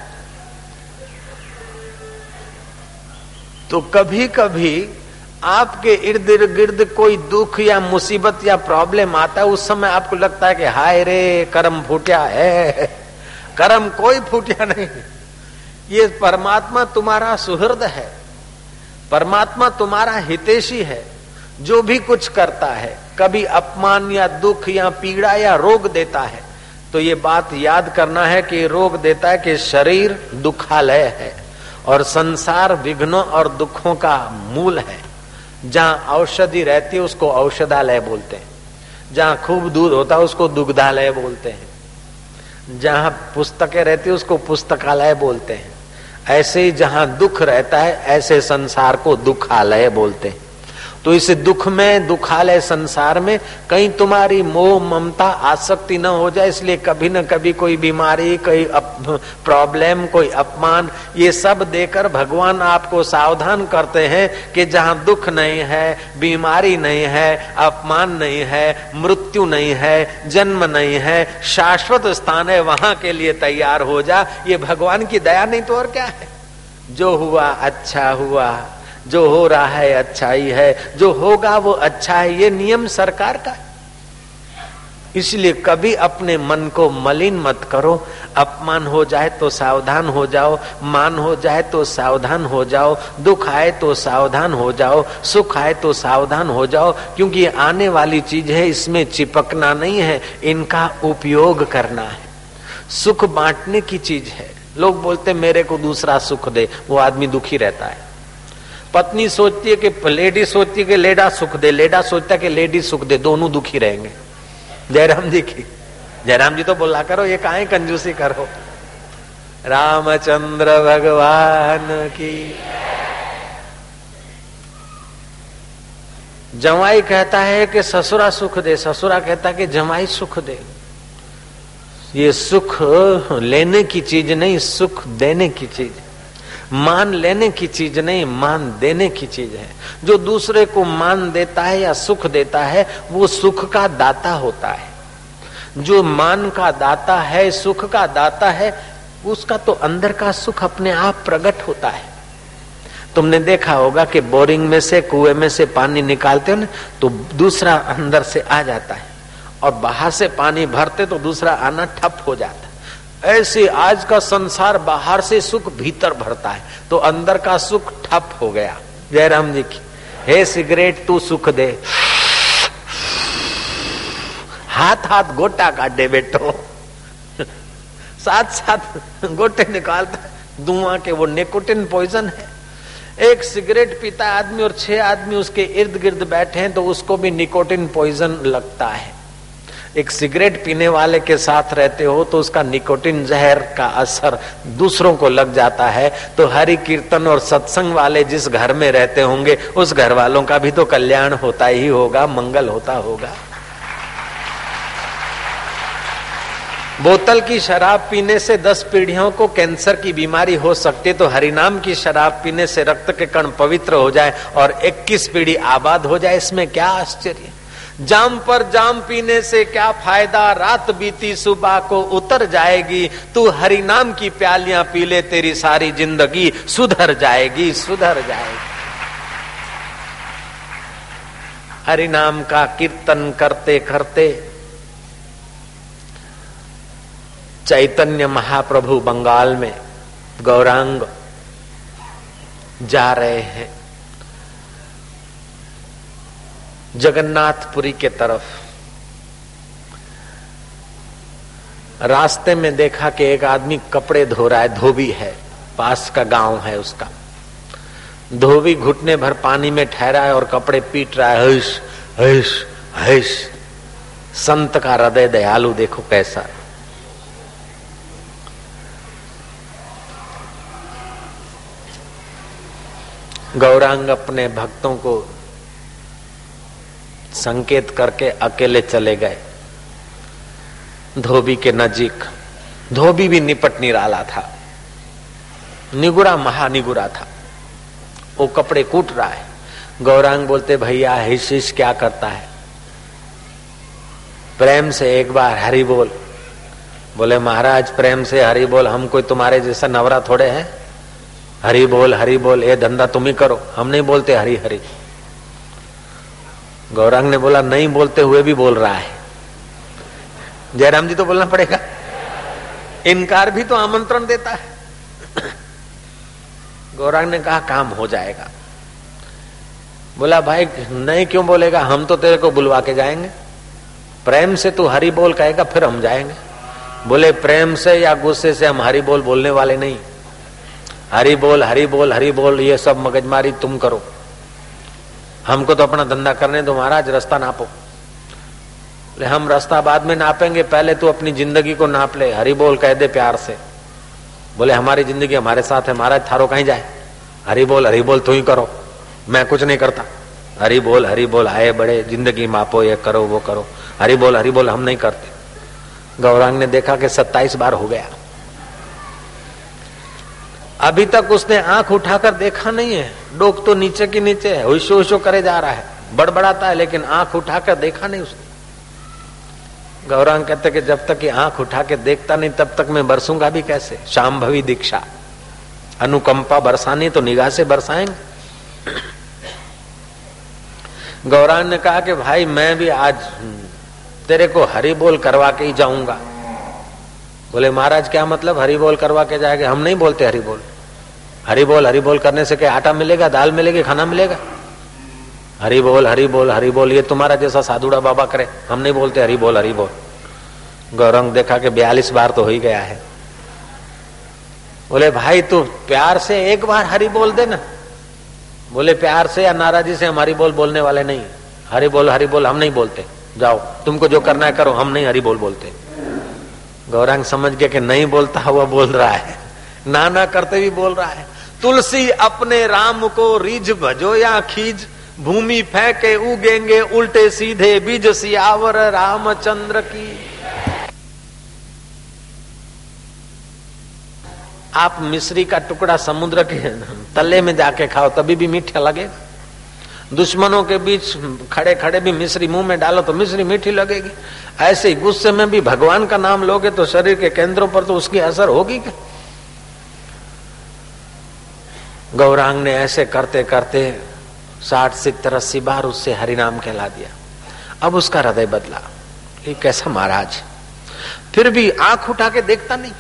Speaker 1: तो कभी कभी आपके इर्द गिर्द कोई दुख या मुसीबत या प्रॉब्लम आता है उस समय आपको लगता है कि हाय रे, कर्म फूटिया है। कर्म कोई फूटिया नहीं। ये परमात्मा तुम्हारा सुहृद है। परमात्मा तुम्हारा हितेशी है। जो भी कुछ करता है, कभी अपमान या दुख या पीड़ा या रोग देता है तो ये बात याद करना है कि रोग देता है कि शरीर दुखालय है और संसार विघ्नों और दुखों का मूल है। जहाँ औषधि रहती है, उसको औषधालय बोलते हैं। जहाँ खूब दूध होता है, उसको दुग्धालय बोलते हैं। जहाँ पुस्तकें रहती है, उसको पुस्तकालय बोलते हैं। ऐसे ही जहाँ दुख रहता है, ऐसे संसार को दुखालय बोलते हैं। तो इस दुख में, दुखालय संसार में कहीं तुम्हारी मोह ममता आसक्ति न हो जाए, इसलिए कभी न कभी कोई बीमारी, कोई प्रॉब्लम कोई अपमान, ये सब देकर भगवान आपको सावधान करते हैं कि जहाँ दुख नहीं है, बीमारी नहीं है, अपमान नहीं है, मृत्यु नहीं है, जन्म नहीं है, शाश्वत स्थान है, वहाँ के लिए तैयार हो जा। ये भगवान की दया नहीं तो और क्या है? जो हुआ अच्छा हुआ। जो हो रहा है अच्छा ही है जो होगा वो अच्छा है, ये नियम सरकार का है। इसलिए कभी अपने मन को मलिन मत करो। अपमान हो जाए तो सावधान हो जाओ, मान हो जाए तो सावधान हो जाओ, दुख आए तो सावधान हो जाओ, सुख आए तो सावधान हो जाओ, क्योंकि आने वाली चीज़ है, इसमें चिपकना नहीं है, इनका उपयोग करना है। सुख बांटने की चीज़ है। लोग बोलते, मेरे को दूसरा सुख दे, वो आदमी दुखी रहता है। पत्नी सोचती है कि लेडी सोचती है कि लेडा सुख दे, लेडा सोचता है कि लेडी सुख दे, दोनों दुखी रहेंगे। जयराम जी की, जयराम जी तो बोला करो, ये काहे कंजूसी करो? रामचंद्र भगवान की। जमाई कहता है कि ससुरा सुख दे, ससुरा कहता है कि जमाई सुख दे। ये सुख लेने की चीज़ नहीं, सुख देने की चीज़। मान लेने की चीज़ नहीं, मान देने की चीज़ है। जो दूसरे को मान देता है या सुख देता है, वो सुख का दाता होता है। जो मान का दाता है, सुख का दाता है, उसका तो अंदर का सुख अपने आप प्रकट होता है। तुमने देखा होगा कि बोरिंग में से, कुएँ में से पानी निकालते हो ना तो दूसरा अंदर से आ जाता है। और बाहर से पानी भरते तो दूसरा आना ठप हो जाता है। ऐसे आज का संसार बाहर से सुख भीतर भरता है तो अंदर का सुख ठप हो गया। जयराम जी की, हे सिगरेट, तू सुख दे। हाथ हाथ गोटा काटे बेटो। साथ साथ गोटे निकालता धुआँ के वो निकोटिन पॉइजन है। एक सिगरेट पीता आदमी और छह आदमी उसके इर्द गिर्द बैठे हैं तो उसको भी निकोटिन पॉइजन लगता है। एक सिगरेट पीने वाले के साथ रहते हो तो उसका निकोटिन जहर का असर दूसरों को लग जाता है। तो हरि कीर्तन और सत्संग वाले जिस घर में रहते होंगे, उस घर वालों का भी तो कल्याण होता ही होगा, मंगल होता होगा। बोतल की शराब पीने से दस पीढ़ियों को कैंसर की बीमारी हो सकती है तो हरिनाम की शराब पीने से रक्त के कण पवित्र हो जाए और 21 पीढ़ी आबाद हो जाए, इसमें क्या आश्चर्य। जाम पर जाम पीने से क्या फ़ायदा? रात बीती सुबह को उतर जाएगी। तू हरि नाम की प्यालियाँ पी ले, तेरी सारी ज़िंदगी सुधर जाएगी सुधर जाएगी। हरि नाम का कीर्तन करते करते चैतन्य महाप्रभु बंगाल में गौरांग जा रहे हैं। जगन्नाथपुरी के तरफ़। रास्ते में देखा कि एक आदमी कपड़े धो रहा है, धोबी है, पास का गाँव है उसका। धोबी घुटने भर पानी में ठहरा है और कपड़े पीट रहा है हश हश हश संत का हृदय दयालु, देखो कैसा गौरांग अपने भक्तों को संकेत करके अकेले चले गए। धोबी के नजीक, धोबी भी निपट निराला था। निगुरा महानिगुरा था। वो कपड़े कूट रहा है। गौरांग बोलते, भैया हिश क्या करता है? प्रेम से एक बार हरि बोल। बोले, महाराज, प्रेम से हरि बोल, हम कोई तुम्हारे जैसा नवरा थोड़े हैं? हरि बोल हरि बोल, ये धंधा तुम ही करो। हम नहीं बोलते हरि हरि। गौरांग ने बोला, नहीं बोलते हुए भी बोल रहा है। जयराम जी तो बोलना पड़ेगा। इनकार भी तो आमंत्रण देता है। गौरांग ने कहा, काम हो जाएगा। बोला, भाई, नहीं क्यों बोलेगा? हम तो तेरे को बुलवा के जाएँगे। प्रेम से तू हरी बोल कहेगा, फिर हम जाएँगे। बोले, प्रेम से या गुस्से से हम हरी बोल बोलने वाले नहीं। हरी बोल हरी बोल हरी बोल, ये सब मगजमारी तुम करो। हमको तो अपना धंधा करने दो महाराज, रास्ता नापो। ले हम रास्ता बाद में नापेंगे, पहले तू अपनी ज़िंदगी को नाप ले, हरी बोल कह दे प्यार से। बोले, हमारी ज़िंदगी हमारे साथ है, महाराज, थारो कहीं जाए। हरी बोल हरी बोल, तू ही करो। मैं कुछ नहीं करता। हरी बोल हरी बोल, आए बड़े, ज़िंदगी मापो, ये करो, वो करो। हरी बोल हरी बोल, हम नहीं करते। गौरांग ने देखा कि सत्ताईस बार हो गया। अभी तक उसने आँख उठाकर देखा नहीं है। डोक तो नीचे की नीचे है हुशो हुशो करे जा रहा है। बड़बड़ाता है, लेकिन आँख उठाकर देखा नहीं उसने। गौरांग कहते कि जब तक ये आँख उठा के देखता नहीं, तब तक मैं बरसूँगा भी कैसे? शाम भवी दीक्षा। अनुकंपा बरसानी तो निगाह से बरसाएँगे। गौरांग ने कहा कि भाई, मैं भी आज तेरे को हरी बोल करवा के ही जाऊँगा। बोले, महाराज, क्या मतलब? हरी बोल करवा के जाएँगे? हम नहीं बोलते हरी बोल हरी बोल हरी बोल करने से क्या आटा मिलेगा, दाल मिलेगी, खाना मिलेगा? हरी बोल हरी बोल हरी बोल ये तुम्हारा जैसा साधुड़ा बाबा करे। हम नहीं बोलते हरी बोल हरी बोल गौरंग देखा कि बयालीस बार तो हो ही गया है। बोले, भाई, तू प्यार से एक बार हरी बोल दे ना। बोले, प्यार से या नाराजी से हमारी बोल बोलने वाले नहीं। हरी बोल हरी बोल हम नहीं बोलते। जाओ, तुमको जो करना है करो, हम नहीं हरी बोल बोलते। गौरांग समझ गया कि नहीं बोलता हुआ बोल रहा है। ना ना करते भी बोल रहा है, तुलसी अपने राम को रिज भजो या खीज, भूमि फेंके उगेंगे उल्टे सीधे बीज सियावर रामचंद्र की। आप मिश्री का टुकड़ा समुद्र के तले में जाके खाओ, तभी भी मीठा लगेगा। दुश्मनों के बीच खड़े खड़े भी मिश्री मुँह में डालो तो मिश्री मीठी लगेगी। ऐसे ही गुस्से में भी भगवान का नाम लोगे तो शरीर के केंद्रों पर तो उसकी असर होगी क्या? गौरांग ने ऐसे करते करते साठ सितर अस्सी बार उससे हरिनाम कहला दिया। अब उसका हृदय बदला। ये कैसा महाराज? फिर भी आँख उठा के देखता नहीं।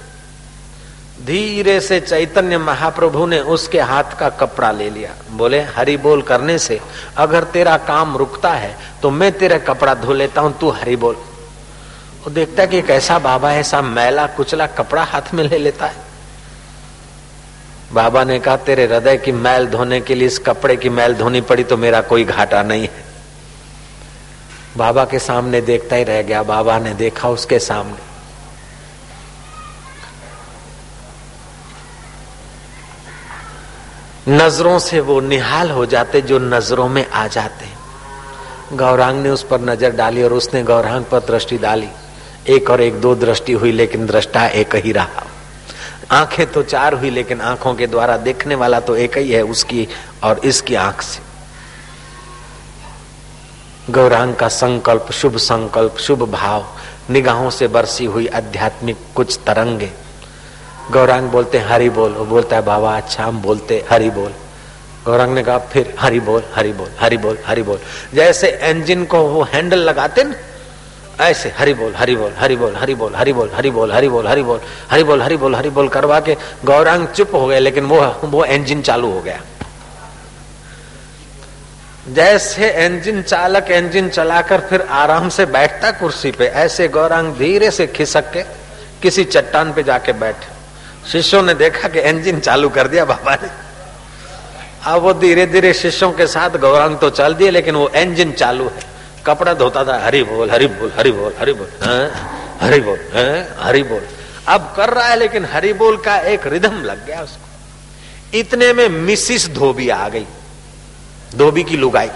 Speaker 1: धीरे से चैतन्य महाप्रभु ने उसके हाथ का कपड़ा ले लिया। बोले, हरि बोल करने से अगर तेरा काम रुकता है तो मैं तेरा कपड़ा धो लेता हूँ, तू हरि बोल। वो देखता है कि कैसा बाबा ऐसा मैला कुचला कपड़ा हाथ में ले लेता है। बाबा ने कहा, तेरे हृदय की मैल धोने के लिए, इस कपड़े की मैल धोनी पड़ी तो मेरा कोई घाटा नहीं है। बाबा के सामने देखता ही रह गया, बाबा ने देखा उसके सामने। नज़रों से वो निहाल हो जाते जो नज़रों में आ जाते। गौरांग ने उस पर नज़र डाली और उसने गौरांग पर दृष्टि डाली। एक और एक दो दृष्टि हुई, लेकिन दृष्टा एक ही रहा। आँखें तो चार हुई, लेकिन आँखों के द्वारा देखने वाला तो एक ही है, उसकी और इसकी आँख से। गौरांग का संकल्प, शुभ संकल्प, शुभ भाव, निगाहों से बरसी हुई आध्यात्मिक कुछ तरंगे गौरांग बोलते हरि बोल वो बोलता है बाबा अच्छा हम बोलते हरि बोल गौरांग ने कहा फिर हरि बोल हरि बोल हरि बोल हरि बोल जैसे इंजन को वो हैंडल लगाते ना ऐसे हरि बोल हरि बोल हरि बोल हरि बोल हरि बोल हरि बोल हरि बोल हरि बोल हरि बोल हरि बोल हरि बोल करवा के गौरांग चुप हो गए लेकिन वो वो इंजन चालू हो गया जैसे इंजन चालक इंजन चलाकर फिर आराम से बैठता कुर्सी पे ऐसे गौरांग धीरे से खिसक के किसी चट्टान पे जाके बैठे शिष्यों ने देखा कि इंजन चालू कर दिया बाबा ने। अब वो धीरे धीरे शिष्यों के साथ गौरांग तो चल दिए, लेकिन वो इंजन चालू है। कपड़ा धोता था, हरी बोल हरी बोल हरी बोल हरी बोल हरी बोल हरी बोल। अब कर रहा है, लेकिन हरी बोल का एक रिदम लग गया उसको। इतने में मिसिस धोबी आ गई, धोबी की लुगाई।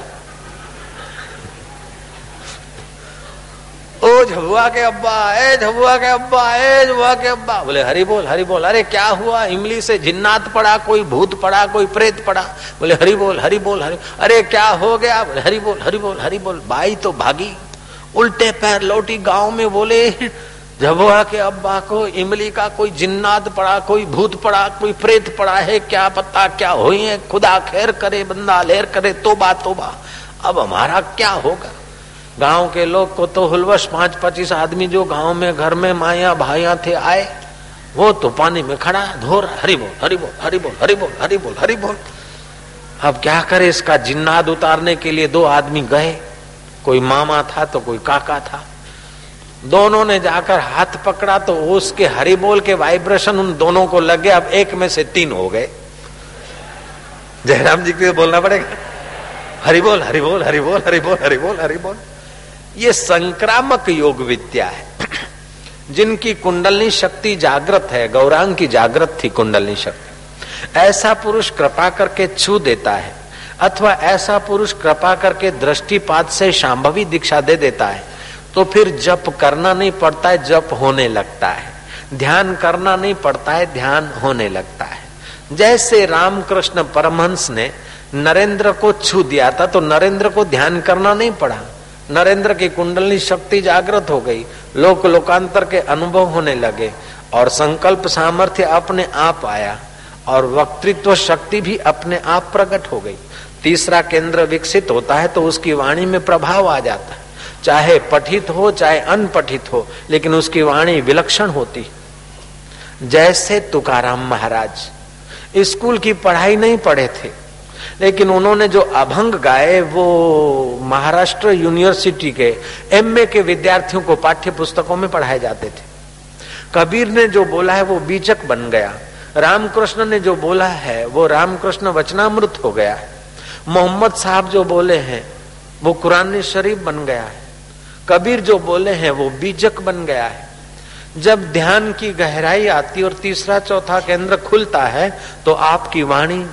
Speaker 1: झबुआ के अब्बा, ए झबुआ के अब्बा, ए झबुआ के अब्बा। बोले, हरी बोल हरी बोल। अरे, क्या हुआ? इमली से जिन्नात पड़ा, कोई भूत पड़ा, कोई प्रेत पड़ा। बोले, हरी बोल हरी बोल, हरी अरे, क्या हो गया? बोले, हरी बोल हरी बोल हरी बोल। बाई तो भागी। उल्टे पैर लौटी गाँव में बोले झबुआ के अब्बा को इमली का कोई जिन्नात पड़ा, कोई भूत पड़ा, कोई प्रेत पड़ा है, क्या पता क्या हुई है? खुदा खैर करे, बंदा लेर करे, तोबा तोबा। अब हमारा क्या होगा? गाँव के लोग को तो हुलवश पाँच पच्चीस आदमी जो गाँव में घर में माया भाइया थे आए वो तो पानी में खड़ा धो हरी बोल हरी बोल हरी बोल हरी बोल हरी बोल हरी बोल अब क्या करे इसका जिन्नाद उतारने के लिए दो आदमी गए कोई मामा था तो कोई काका था दोनों ने जाकर हाथ पकड़ा तो उसके हरी बोल के वाइब्रेशन उन दोनों को लगे अब एक में से तीन हो गए जयराम जी को बोलना पड़ेगा हरि बोल हरि बोल हरि बोल हरी बोल हरी बोल हरी बोल ये संक्रामक योग विद्या है। जिनकी कुंडलनी शक्ति जागृत है, गौरांग की जागृत थी कुंडलनी शक्ति। ऐसा पुरुष कृपा करके छू देता है, अथवा ऐसा पुरुष कृपा करके दृष्टिपात से शांभवी दीक्षा दे देता है तो फिर जप करना नहीं पड़ता है, जप होने लगता है। ध्यान करना नहीं पड़ता है, ध्यान होने लगता है। जैसे रामकृष्ण परमहंस ने नरेंद्र को छू दिया था तो नरेंद्र को ध्यान करना नहीं पड़ा। नरेंद्र की कुंडली शक्ति जागृत हो गई, लोक लोकांतर के अनुभव होने लगे और संकल्प सामर्थ्य अपने आप आया और वक्तृत्व शक्ति भी अपने आप प्रकट हो गई। तीसरा केंद्र विकसित होता है तो उसकी वाणी में प्रभाव आ जाता है। चाहे पठित हो, चाहे अनपठित हो, लेकिन उसकी वाणी विलक्षण होती जैसे तुकाराम महाराज, स्कूल की पढ़ाई नहीं पढ़े थे लेकिन उन्होंने जो अभंग गाए वो महाराष्ट्र यूनिवर्सिटी के एमए के विद्यार्थियों को पाठ्य पुस्तकों में पढ़ाए जाते थे। कबीर ने जो बोला है वो बीजक बन गया। रामकृष्ण ने जो बोला है वो रामकृष्ण वचनामृत हो गया है। मोहम्मद साहब जो बोले हैं वो कुरान शरीफ बन गया है। कबीर जो बोले हैं वो बीजक बन गया है। जब ध्यान की गहराई आती और तीसरा चौथा केंद्र खुलता है तो आपकी वाणी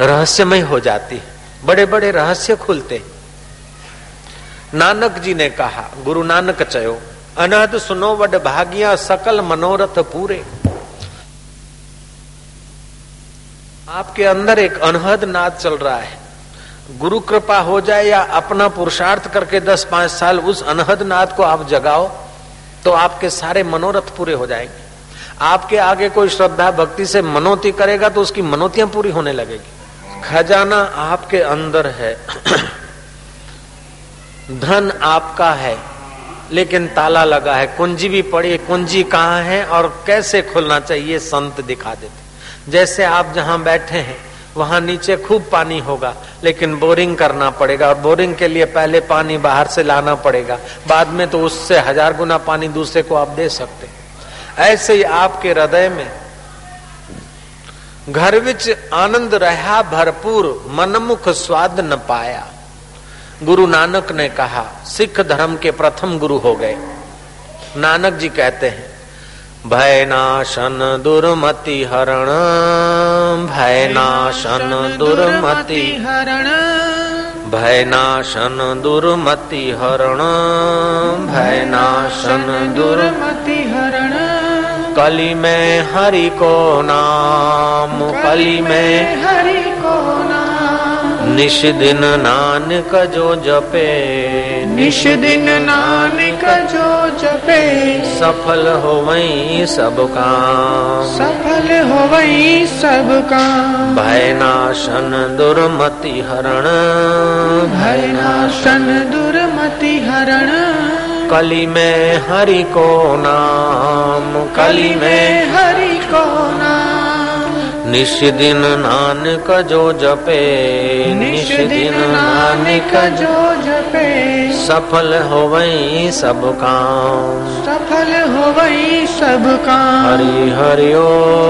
Speaker 1: रहस्यमय हो जाती है। बड़े बड़े रहस्य खुलते नानक जी ने कहा, गुरु नानक चयो अनहद सुनो वड भागिया सकल मनोरथ पूरे। आपके अंदर एक अनहद नाद चल रहा है। गुरु कृपा हो जाए या अपना पुरुषार्थ करके दस पाँच साल उस अनहद नाद को आप जगाओ तो आपके सारे मनोरथ पूरे हो जाएँगे। आपके आगे कोई श्रद्धा भक्ति से मनोती करेगा तो उसकी मनोतियाँ पूरी होने लगेगी। खजाना आपके अंदर है। धन आपका है, लेकिन ताला लगा है। कुंजी भी पड़ी कुंजी कहाँ है और कैसे खुलना चाहिए संत दिखा देते जैसे आप जहाँ बैठे हैं, वहाँ नीचे खूब पानी होगा, लेकिन बोरिंग करना पड़ेगा और बोरिंग के लिए पहले पानी बाहर से लाना पड़ेगा। बाद में तो उससे हज़ार गुना पानी दूसरे को आप दे सकते ऐसे ही आपके हृदय में घर विच आनंद रहा भरपूर, मनमुख स्वाद न पाया। गुरु नानक ने कहा, सिख धर्म के प्रथम गुरु हो गए। नानक जी कहते हैं, भयनाशन दुर्मति हरण, भयनाशन दुर्मति
Speaker 2: हरण,
Speaker 1: भयनाशन दुर्मति हरण, भयनाशन दुर
Speaker 2: दुर्मति हरण
Speaker 1: कली में हरि को नाम कली में
Speaker 2: हरि को नाम
Speaker 1: निश दिन नानक जो जपे
Speaker 2: निश दिन नानक जो जपे।
Speaker 1: सफल हो वही सब काम।
Speaker 2: सफल हो वही सब काम।
Speaker 1: भयनाशन दुर्मति हरण।
Speaker 2: भयनाशन दुर्मति हरण।
Speaker 1: कली में हरि को नाम कली में
Speaker 2: हरि को नाम।
Speaker 1: निश दिन नानक जो जपे
Speaker 2: निश दिन नानक जो जपे।
Speaker 1: सफल हो वही सब काम।
Speaker 2: सफल हो वही सब काम।
Speaker 1: हरि हरि ओ।